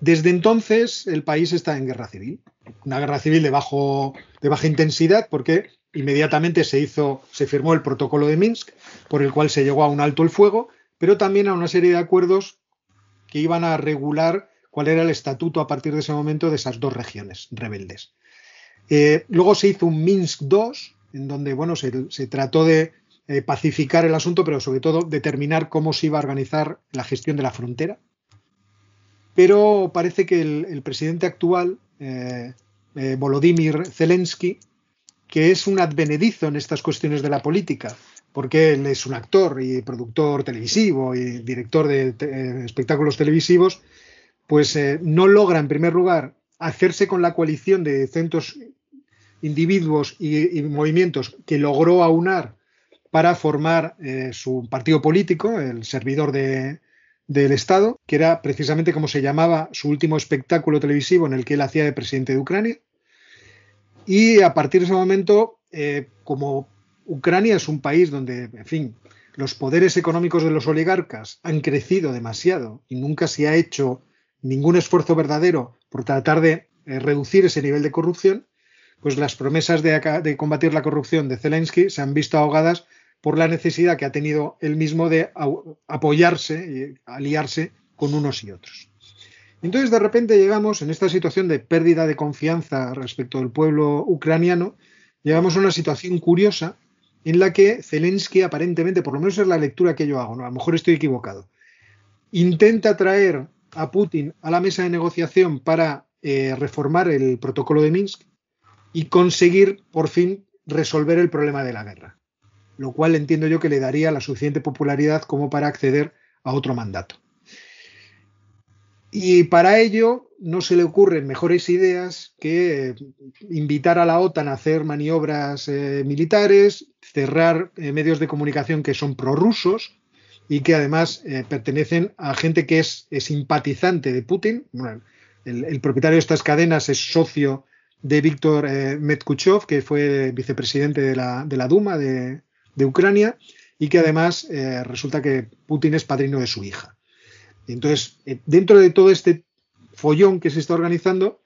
Desde entonces el país está en guerra civil, una guerra civil de, de baja intensidad porque inmediatamente se hizo, se firmó el protocolo de Minsk por el cual se llegó a un alto el fuego, pero también a una serie de acuerdos que iban a regular cuál era el estatuto a partir de ese momento de esas dos regiones rebeldes. Eh, luego se hizo un Minsk II, en donde bueno, se, se trató de eh, pacificar el asunto, pero sobre todo determinar cómo se iba a organizar la gestión de la frontera pero parece que el, presidente actual, eh, eh, Volodymyr Zelensky, que es un advenedizo en estas cuestiones de la política, porque él es un actor y productor televisivo y director de espectáculos televisivos, pues eh, no logra, en primer lugar, hacerse con la coalición de centros individuos y, movimientos que logró aunar para formar su partido político, el servidor de, del Estado, que era precisamente como se llamaba su último espectáculo televisivo en el que él hacía de presidente de Ucrania. Y a partir de ese momento, eh, como Ucrania es un país donde, en fin, los poderes económicos de los oligarcas han crecido demasiado y nunca se ha hecho ningún esfuerzo verdadero por tratar de eh, reducir ese nivel de corrupción, pues las promesas de, de combatir la corrupción de Zelensky se han visto ahogadas por la necesidad que ha tenido él mismo de apoyarse y aliarse con unos y otros. Entonces, de repente llegamos en esta situación de pérdida de confianza respecto del pueblo ucraniano, llegamos a una situación curiosa en la que Zelensky aparentemente, por lo menos es la lectura que yo hago, ¿no? a lo mejor estoy equivocado, intenta traer a Putin a la mesa de negociación para eh, reformar el protocolo de Minsk y conseguir por fin resolver el problema de la guerra lo cual entiendo yo que le daría la suficiente popularidad como para acceder a otro mandato. Y para ello no se le ocurren mejores ideas que invitar a la OTAN a hacer maniobras eh, militares, cerrar eh, medios de comunicación que son prorrusos y que además eh, pertenecen a gente que es, simpatizante de Putin. el, propietario de estas cadenas es socio de Víctor Medkuchov, que fue vicepresidente de la, de la Duma de, de Ucrania y que además eh, resulta que Putin es padrino de su hija. Entonces, eh, dentro de todo este follón que se está organizando,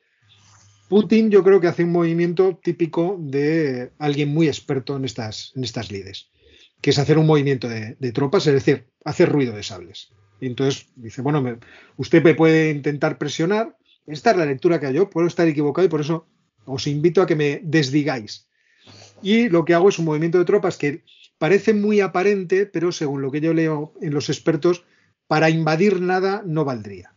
Putin yo creo que hace un movimiento típico de alguien muy experto en estas, en estas lides, que es hacer un movimiento de, tropas, es decir, hacer ruido de sables. Entonces dice, bueno, usted me puede intentar presionar, esta es la lectura que hago yo, puedo estar equivocado y por eso os invito a que me desdigáis. Y lo que hago es un movimiento de tropas que parece muy aparente, pero según lo que yo leo en los expertos, para invadir nada no valdría.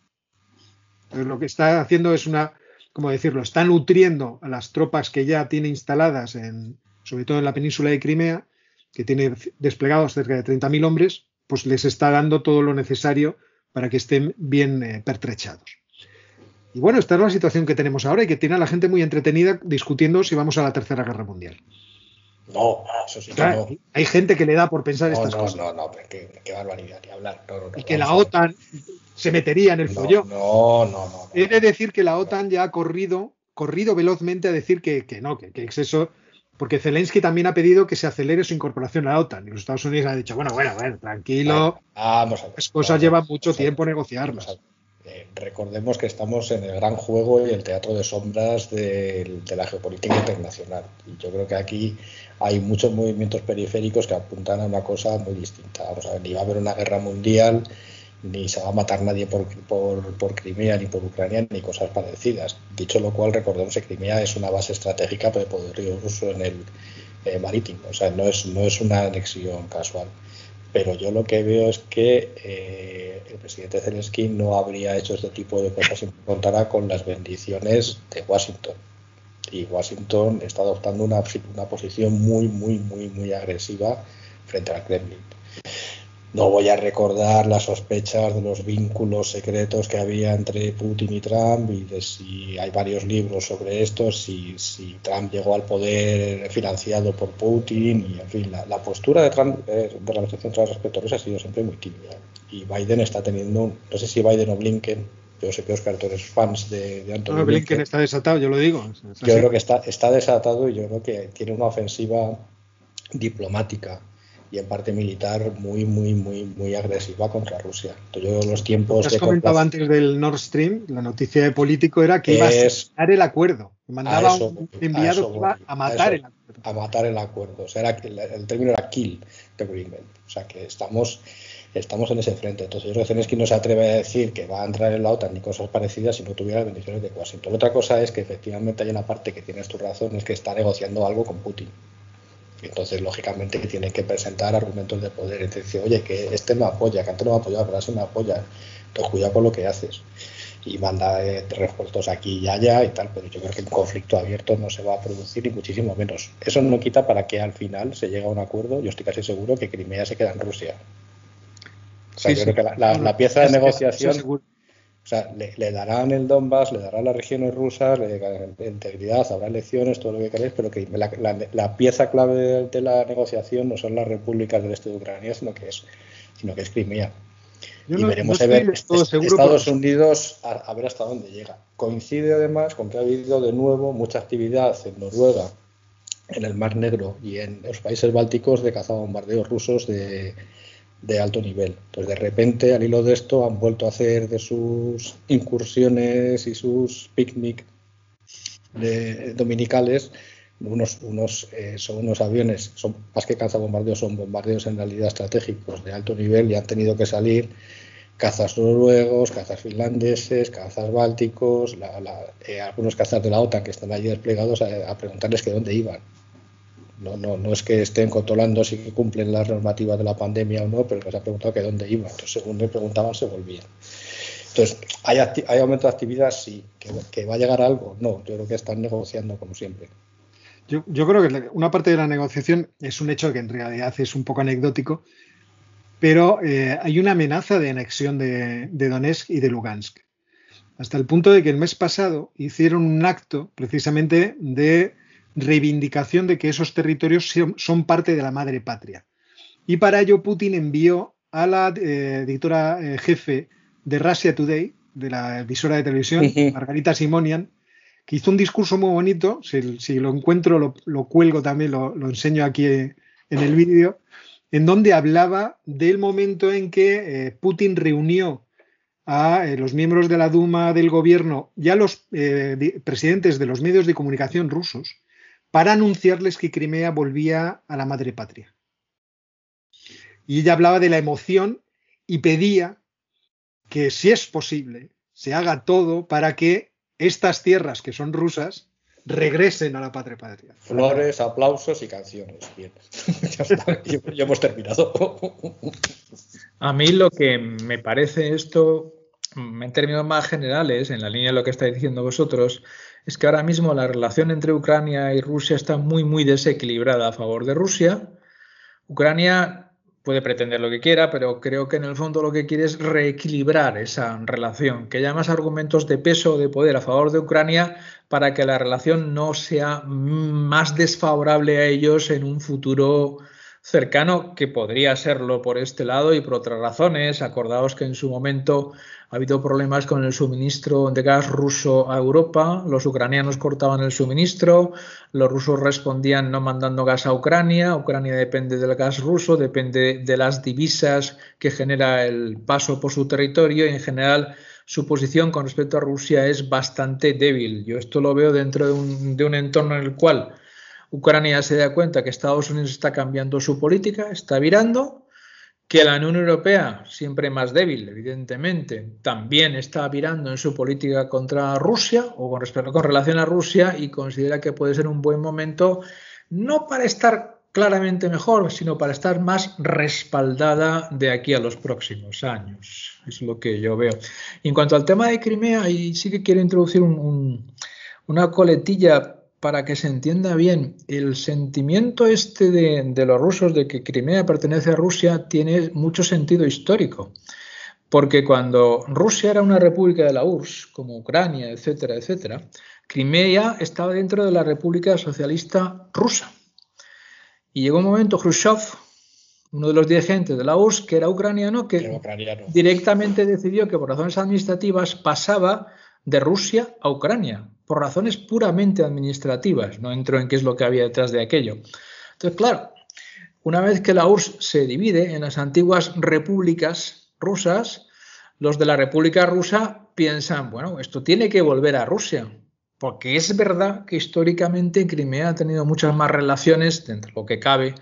lo que está haciendo es una, como decirlo, está nutriendo a las tropas que ya tiene instaladas, en, sobre todo en la península de Crimea, que tiene desplegados cerca de 30.000 hombres, pues les está dando todo lo necesario para que estén bien eh, pertrechados. Y bueno, esta es la situación que tenemos ahora y que tiene a la gente muy entretenida discutiendo si vamos a la Tercera Guerra Mundial. No, eso sí que no. Hay gente que le da por pensar estas no, cosas. No, no, pero qué, barbaridad, ni hablar. y que la OTAN se metería en el follón. No, no, no. He de decir que la OTAN ya ha corrido, corrido velozmente a decir que, no, que, que es eso. Porque Zelensky también ha pedido que se acelere su incorporación a la OTAN. Y los Estados Unidos han dicho, bueno, bueno, bueno, tranquilo. vamos a ver, Las cosas llevan mucho tiempo negociarlas. Eh, recordemos que estamos en el gran juego y el teatro de sombras de, la geopolítica internacional. Y yo creo que aquí hay muchos movimientos periféricos que apuntan a una cosa muy distinta. Vamos a ver, ni va a haber una guerra mundial, ni se va a matar nadie por, por, Crimea, ni por Ucrania, ni cosas parecidas. Dicho lo cual, recordemos que Crimea es una base estratégica de poderío ruso en el eh, marítimo. O sea, no es, no es una anexión casual pero yo lo que veo es que eh, el presidente Zelensky no habría hecho este tipo de cosas si contara con las bendiciones de Washington. Y Washington está adoptando una, una posición muy, muy, muy, muy agresiva frente al Kremlin. No voy a recordar las sospechas de los vínculos secretos que había entre Putin y Trump y de si hay varios libros sobre esto, si, si Trump llegó al poder financiado por Putin y en fin, la, postura de Trump eh, de la administración Trump respecto a Rusia ha sido siempre muy tímida. Y Biden está teniendo, no sé si Biden o Blinken, yo sé que Oscar, tú eres fans de, de Anthony no, Blinken. está desatado, yo lo digo. Yo creo que está, está desatado y yo creo que tiene una ofensiva diplomática y en parte militar muy, muy, muy, muy agresiva contra Rusia. Entonces, yo los tiempos... Has comentado antes del Nord Stream, la noticia de político era que iba a sellar el acuerdo. Mandaba un enviado a, matar el acuerdo. A matar el acuerdo. O sea, era, el, término era kill the agreement. O sea, que estamos, estamos en ese frente. Entonces, yo creo que no se atreve a decir que va a entrar en la OTAN ni cosas parecidas si no tuviera las bendiciones de Washington. Otra cosa es que efectivamente hay una parte que tienes tu razón, es que está negociando algo con Putin. Entonces, lógicamente, tiene que presentar argumentos de poder. Entonces, oye, que este me apoya, que antes no me apoyaba, pero ahora sí me apoya. Entonces, cuidado con lo que haces. Y manda eh, refuerzos aquí y allá y tal, pero yo creo que un conflicto abierto no se va a producir, y muchísimo menos. Eso no quita para que al final se llegue a un acuerdo. Yo estoy casi seguro que Crimea se queda en Rusia. O sea, yo creo que la, pieza de negociación o sea, le, darán el Donbass, le darán las regiones rusas, le darán integridad, habrá elecciones, todo lo que queréis, pero que la, pieza clave de, la negociación no son las repúblicas del este de Ucrania, sino que es, sino que es Crimea. y veremos a ver Estados Unidos a, ver hasta dónde llega. Coincide además con que ha habido de nuevo mucha actividad en Noruega, en el Mar Negro y en los países bálticos de cazabombardeos rusos de, de alto nivel. Entonces, de repente, al hilo de esto, han vuelto a hacer de sus incursiones y sus picnic dominicales unos, unos, eh, son unos aviones, son más que cazabombardeos, son bombardeos en realidad estratégicos de alto nivel y han tenido que salir cazas noruegos, cazas finlandeses, cazas bálticos, eh, algunos cazas de la OTAN que están allí desplegados a, a preguntarles que dónde iban no, no, no es que estén controlando si cumplen las normativas de la pandemia o no, pero se ha preguntado que dónde iban. Entonces, según le preguntaban, se volvían. Entonces, ¿hay, hay aumento de actividad? Sí. ¿Que, va a llegar algo? No, yo creo que están negociando como siempre. Yo, yo, creo que una parte de la negociación es un hecho que en realidad es un poco anecdótico, pero eh, hay una amenaza de anexión de, de Donetsk y de Lugansk. Hasta el punto de que el mes pasado hicieron un acto precisamente de reivindicación de que esos territorios son parte de la madre patria. Y para ello Putin envió a la eh, editora eh, jefe de Russia Today, de la emisora de televisión, Margarita Simonian, que hizo un discurso muy bonito, si, lo encuentro lo, cuelgo también, lo, enseño aquí en el vídeo, en donde hablaba del momento en que eh, Putin reunió a los miembros de la Duma del gobierno y a los presidentes de los medios de comunicación rusos para anunciarles que Crimea volvía a la madre patria. Y ella hablaba de la emoción y pedía que, si es posible, se haga todo para que estas tierras que son rusas regresen a la patria patria. Flores, aplausos y canciones. Bien. ya, hemos terminado. A mí lo que me parece esto, en términos más generales, en la línea de lo que estáis diciendo vosotros, es que ahora mismo la relación entre Ucrania y Rusia está muy, muy desequilibrada a favor de Rusia. Ucrania puede pretender lo que quiera, pero creo que en el fondo lo que quiere es reequilibrar esa relación, que haya más argumentos de peso o de poder a favor de Ucrania para que la relación no sea más desfavorable a ellos en un futuro cercano, que podría serlo por este lado y por otras razones. Acordaos que en su momento ha habido problemas con el suministro de gas ruso a Europa, los ucranianos cortaban el suministro, los rusos respondían no mandando gas a Ucrania, Ucrania depende del gas ruso, depende de las divisas que genera el paso por su territorio. Y en general su posición con respecto a Rusia es bastante débil. Yo esto lo veo dentro de un, entorno en el cual Ucrania se da cuenta que Estados Unidos está cambiando su política, está virando, que la Unión Europea, siempre más débil, evidentemente, también está virando en su política contra Rusia o con, relación a Rusia y considera que puede ser un buen momento no para estar claramente mejor, sino para estar más respaldada de aquí a los próximos años. Es lo que yo veo. En cuanto al tema de Crimea, y sí que quiero introducir una coletilla para que se entienda bien, el sentimiento este de, los rusos de que Crimea pertenece a Rusia tiene mucho sentido histórico. Porque cuando Rusia era una república de la URSS, como Ucrania, etcétera, etcétera, Crimea estaba dentro de la República Socialista Rusa. Y llegó un momento, Khrushchev, uno de los dirigentes de la URSS, que era ucraniano, que directamente decidió que por razones administrativas pasaba de Rusia a Ucrania, por razones puramente administrativas. No entro en qué es lo que había detrás de aquello. Entonces, claro, una vez que la URSS se divide en las antiguas repúblicas rusas, los de la República Rusa piensan, bueno, esto tiene que volver a Rusia, porque es verdad que históricamente Crimea ha tenido muchas más relaciones, dentro de lo que cabe,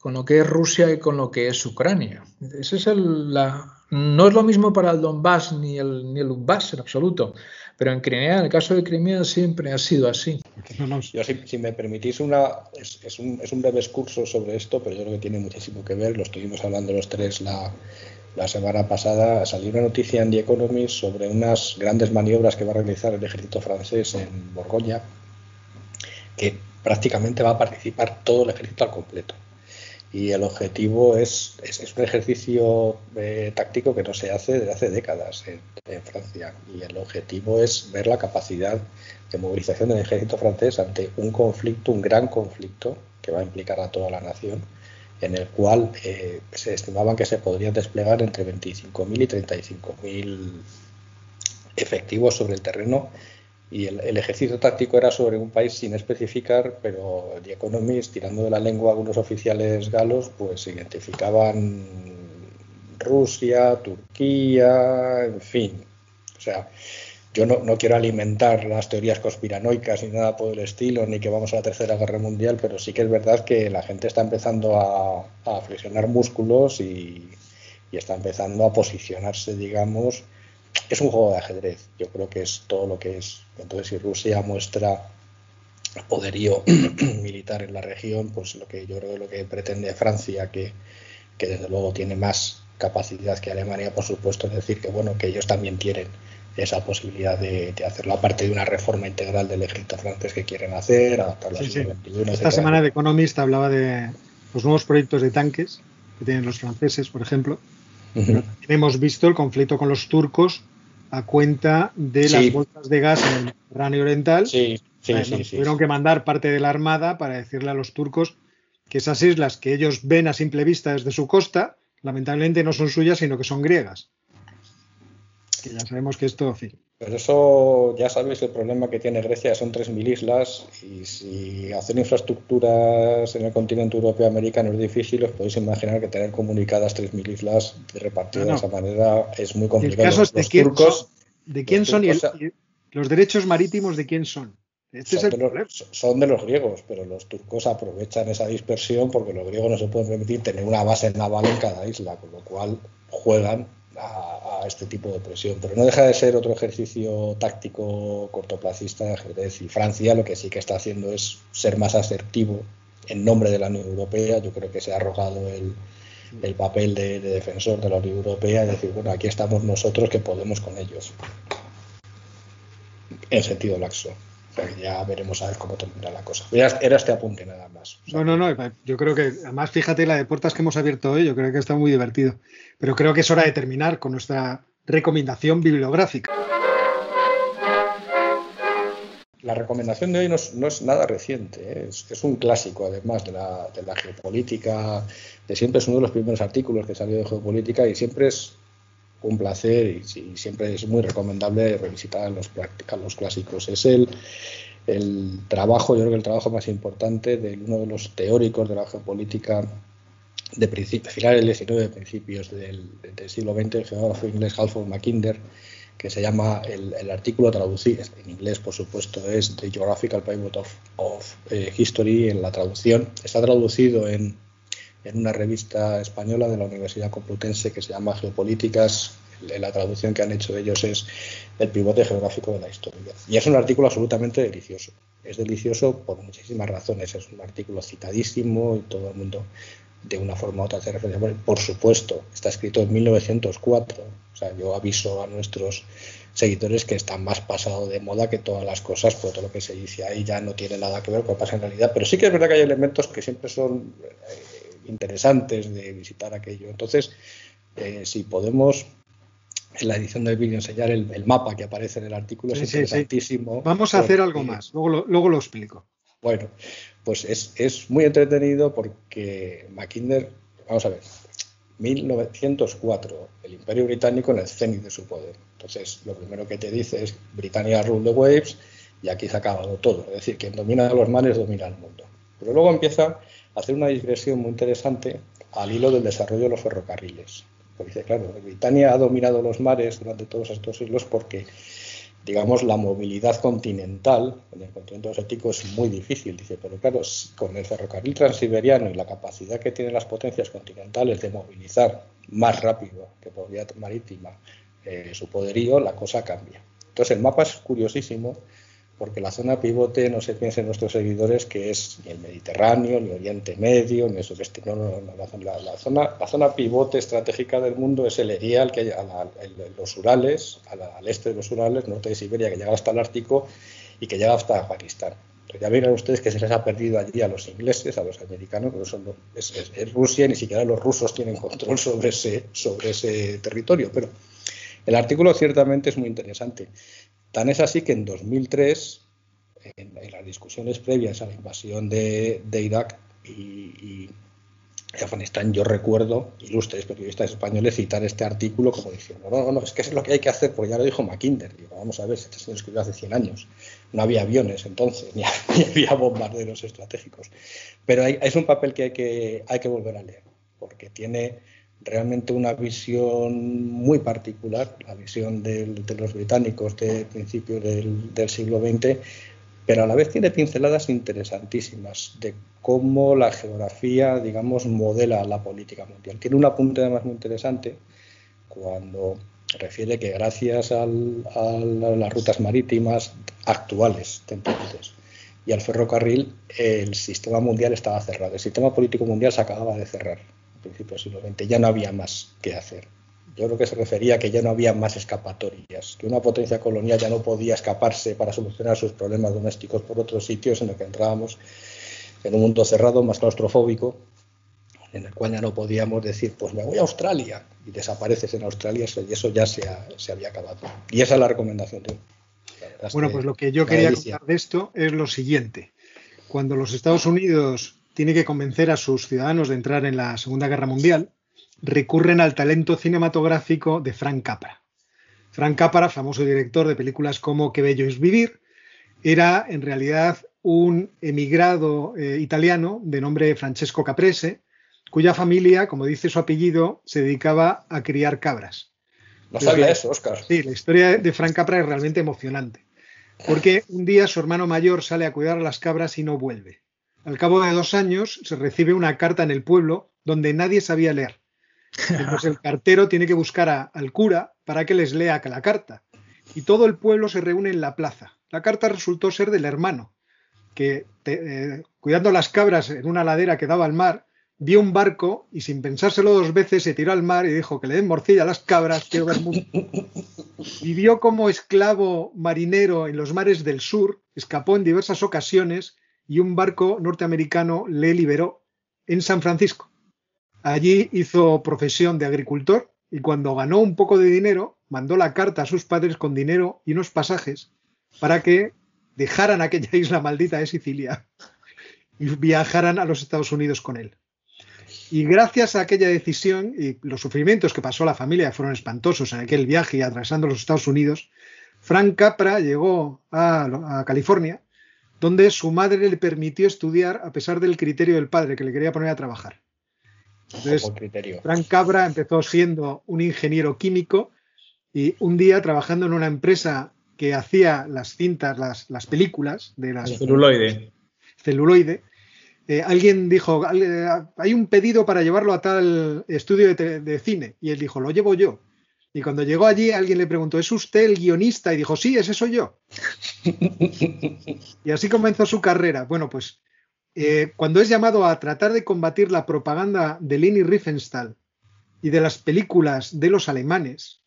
con lo que es Rusia y con lo que es Ucrania. Ese es el, la, no es lo mismo para el Donbass ni el, ni el Donbass en absoluto, pero en Crimea, en el caso de Crimea, siempre ha sido así. Yo, si, me permitís, una, es, un, es, un, breve excurso sobre esto, pero yo creo que tiene muchísimo que ver. Lo estuvimos hablando los tres la, la semana pasada. Salió una noticia en The Economist sobre unas grandes maniobras que va a realizar el ejército francés en Borgoña, que prácticamente va a participar todo el ejército al completo y el objetivo es, es, un ejercicio eh, táctico que no se hace desde hace décadas en, Francia. Y el objetivo es ver la capacidad de movilización del ejército francés ante un conflicto, un gran conflicto que va a implicar a toda la nación, en el cual eh, se estimaban que se podrían desplegar entre 25.000 y 35.000 efectivos sobre el terreno y el, ejercicio táctico era sobre un país sin especificar, pero The Economist, tirando de la lengua algunos oficiales galos, pues identificaban Rusia, Turquía, en fin. O sea, yo no, no, quiero alimentar las teorías conspiranoicas ni nada por el estilo, ni que vamos a la Tercera Guerra Mundial, pero sí que es verdad que la gente está empezando a, a flexionar músculos y, y está empezando a posicionarse, digamos, es un juego de ajedrez, yo creo que es todo lo que es. Entonces, si Rusia muestra poderío militar en la región, pues lo que yo creo que lo que pretende Francia, que, desde luego tiene más capacidad que Alemania, por supuesto, es decir que bueno, que ellos también quieren esa posibilidad de, hacerlo, aparte de una reforma integral del ejército francés que quieren hacer, adaptarlo sí, Esta semana de Economist hablaba de los nuevos proyectos de tanques que tienen los franceses, por ejemplo. Hemos visto el conflicto con los turcos a cuenta de las bolsas de gas en el Mediterráneo Oriental. Sí, sí, tuvieron que mandar parte de la armada para decirle a los turcos que esas islas que ellos ven a simple vista desde su costa, lamentablemente no son suyas, sino que son griegas. Que ya sabemos que esto, fin. Pero eso, ya sabéis, el problema que tiene Grecia son 3.000 islas y si hacer infraestructuras en el continente europeo americano es difícil, os podéis imaginar que tener comunicadas 3.000 islas repartidas de esa manera es muy complicado. El caso es de, quién son, de quién son y, los derechos marítimos de quién son. Este son, de los, son, de los, griegos, pero los turcos aprovechan esa dispersión porque los griegos no se pueden permitir tener una base naval en cada isla, con lo cual juegan a, este tipo de presión. Pero no deja de ser otro ejercicio táctico cortoplacista de ajedrez. Y Francia lo que sí que está haciendo es ser más asertivo en nombre de la Unión Europea. Yo creo que se ha arrojado el, el papel de, defensor de la Unión Europea y decir, bueno, aquí estamos nosotros que podemos con ellos. En sentido laxo ya veremos a ver cómo termina la cosa. Era este apunte nada más. no, no, no. Yo creo que, además, fíjate la de puertas que hemos abierto hoy, yo creo que está muy divertido. Pero creo que es hora de terminar con nuestra recomendación bibliográfica. La recomendación de hoy no es, nada reciente, ¿eh? es, un clásico además de la, de la, geopolítica, de siempre es uno de los primeros artículos que salió de geopolítica y siempre es un placer y, siempre es muy recomendable revisitar los, los clásicos. Es el, el trabajo, yo creo que el trabajo más importante de uno de los teóricos de la geopolítica de finales del XIX, principios del, siglo XX, el geógrafo inglés Halford Mackinder, que se llama el, artículo traducido, en inglés por supuesto es The Geographical Pivot of, eh, History, en la traducción, está traducido en en una revista española de la Universidad Complutense que se llama Geopolíticas. La traducción que han hecho ellos es El pivote geográfico de la historia. Y es un artículo absolutamente delicioso. Es delicioso por muchísimas razones. Es un artículo citadísimo y todo el mundo de una forma u otra hace referencia. Por supuesto, está escrito en 1904. O sea, yo aviso a nuestros seguidores que están más pasados de moda que todas las cosas, por todo lo que se dice ahí ya no tiene nada que ver con lo que en realidad. Pero sí que es verdad que hay elementos que siempre son eh, interesantes de visitar aquello. Entonces, eh, si podemos en la edición del vídeo enseñar el, mapa que aparece en el artículo, es interesantísimo. Vamos a hacer algo más, luego lo, luego lo explico. Bueno, pues es, es muy entretenido porque Mackinder, vamos a ver, 1904, el Imperio Británico en el cenit de su poder. Entonces, lo primero que te dice es Britannia rule the waves y aquí se ha acabado todo. Es decir, quien domina los mares domina el mundo. Pero luego empieza hacer una digresión muy interesante al hilo del desarrollo de los ferrocarriles. Porque dice, claro, Britannia ha dominado los mares durante todos estos siglos porque digamos, la movilidad continental en el continente asiático es muy difícil. Dice, pero claro, con el ferrocarril transiberiano y la capacidad que tienen las potencias continentales de movilizar más rápido que por vía marítima eh, su poderío, la cosa cambia. Entonces el mapa es curiosísimo porque la zona pivote no se piensa en nuestros seguidores que es ni el Mediterráneo, ni Oriente Medio, ni eso que no, no, no, la, la, zona, la zona pivote estratégica del mundo es el Erial, que hay a los Urales, al este de los Urales, norte de Siberia, que llega hasta el Ártico y que llega hasta Pakistán. ya verán ustedes que se les ha perdido allí a los ingleses, a los americanos, es, Rusia ni siquiera los rusos tienen control sobre ese, sobre ese territorio. Pero el artículo ciertamente es muy interesante. Tan es así que en 2003, en, las discusiones previas a la invasión de, Irak y, Afganistán, yo recuerdo ilustres periodistas españoles citar este artículo como diciendo, no, no, no, es que es lo que hay que hacer, porque ya lo dijo Mackinder. Digo, vamos a ver, este se escribió hace 100 años. No había aviones entonces, ni, había bombarderos estratégicos. Pero es un papel que hay, que hay que volver a leer, porque tiene realmente una visión muy particular, la visión de los británicos de principios del, siglo XX, pero a la vez tiene pinceladas interesantísimas de cómo la geografía, digamos, modela la política mundial. Tiene un apunte además muy interesante cuando refiere que gracias a las rutas marítimas actuales, y al ferrocarril, el sistema mundial estaba cerrado. El sistema político mundial se acababa de cerrar principios del siglo XX, ya no había más que hacer. Yo creo que se refería a que ya no había más escapatorias, que una potencia colonial ya no podía escaparse para solucionar sus problemas domésticos por otros sitios en los que entrábamos en un mundo cerrado, más claustrofóbico, en el cual ya no podíamos decir, pues me voy a Australia y desapareces en Australia y eso ya se, se había acabado. Y esa es la recomendación de Bueno, pues lo que yo quería contar de esto es lo siguiente. Cuando los Estados Unidos tiene que convencer a sus ciudadanos de entrar en la Segunda Guerra Mundial, recurren al talento cinematográfico de Frank Capra. Frank Capra, famoso director de películas como Qué bello es vivir, era en realidad un emigrado eh, italiano de nombre Francesco Caprese, cuya familia, como dice su apellido, se dedicaba a criar cabras. No sabía eso, Oscar. Sí, la historia de Frank Capra es realmente emocionante, porque un día su hermano mayor sale a cuidar a las cabras y no vuelve. Al cabo de dos años se recibe una carta en el pueblo donde nadie sabía leer. Entonces el cartero tiene que buscar al cura para que les lea la carta. Y todo el pueblo se reúne en la plaza. La carta resultó ser del hermano, que eh, cuidando las cabras en una ladera que daba al mar, vio un barco y sin pensárselo dos veces se tiró al mar y dijo que le den morcilla a las cabras, quiero ver mucho. Vivió como esclavo marinero en los mares del sur, escapó en diversas ocasiones y un barco norteamericano le liberó en San Francisco. Allí hizo profesión de agricultor y cuando ganó un poco de dinero, mandó la carta a sus padres con dinero y unos pasajes para que dejaran aquella isla maldita de Sicilia y viajaran a los Estados Unidos con él. Y gracias a aquella decisión y los sufrimientos que pasó la familia fueron espantosos en aquel viaje y atravesando los Estados Unidos, Frank Capra llegó a, a California donde su madre le permitió estudiar a pesar del criterio del padre que le quería poner a trabajar. Entonces, Frank Cabra empezó siendo un ingeniero químico y un día trabajando en una empresa que hacía las cintas, las, películas de las celuloide. Celuloide. Eh, alguien dijo, hay un pedido para llevarlo a tal estudio de cine. Y él dijo, lo llevo yo. Y cuando llegó allí, alguien le preguntó, ¿es usted el guionista? Y dijo, sí, ese soy yo. y así comenzó su carrera. Bueno, pues eh, cuando es llamado a tratar de combatir la propaganda de Leni Riefenstahl y de las películas de los alemanes,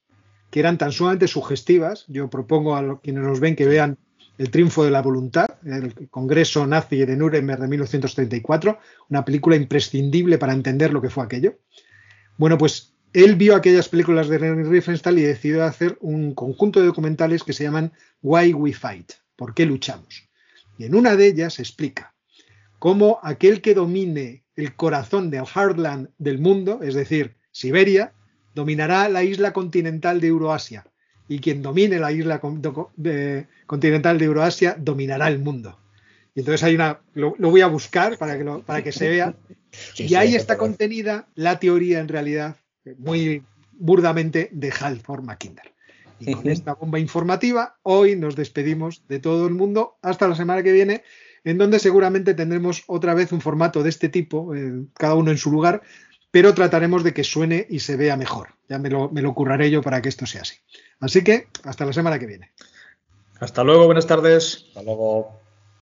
que eran tan sumamente sugestivas. Yo propongo a quienes nos ven que vean El triunfo de la voluntad, el Congreso nazi de Nuremberg de 1934, una película imprescindible para entender lo que fue aquello. Bueno, pues él vio aquellas películas de René Riefenstahl y decidió hacer un conjunto de documentales que se llaman Why We Fight, ¿por qué luchamos? Y en una de ellas explica cómo aquel que domine el corazón del Heartland del mundo, es decir, Siberia, dominará la isla continental de Euroasia. Y quien domine la isla continental de Euroasia dominará el mundo. Y entonces hay una, lo, voy a buscar para que, para que se vea. y ahí está contenida la teoría en realidad, muy burdamente, de Halford Mackinder. Y con esta bomba informativa, hoy nos despedimos de todo el mundo hasta la semana que viene, en donde seguramente tendremos otra vez un formato de este tipo, eh, cada uno en su lugar, pero trataremos de que suene y se vea mejor. Ya me lo, me lo curraré yo para que esto sea así. Así que hasta la semana que viene. Hasta luego, buenas tardes. Hasta luego.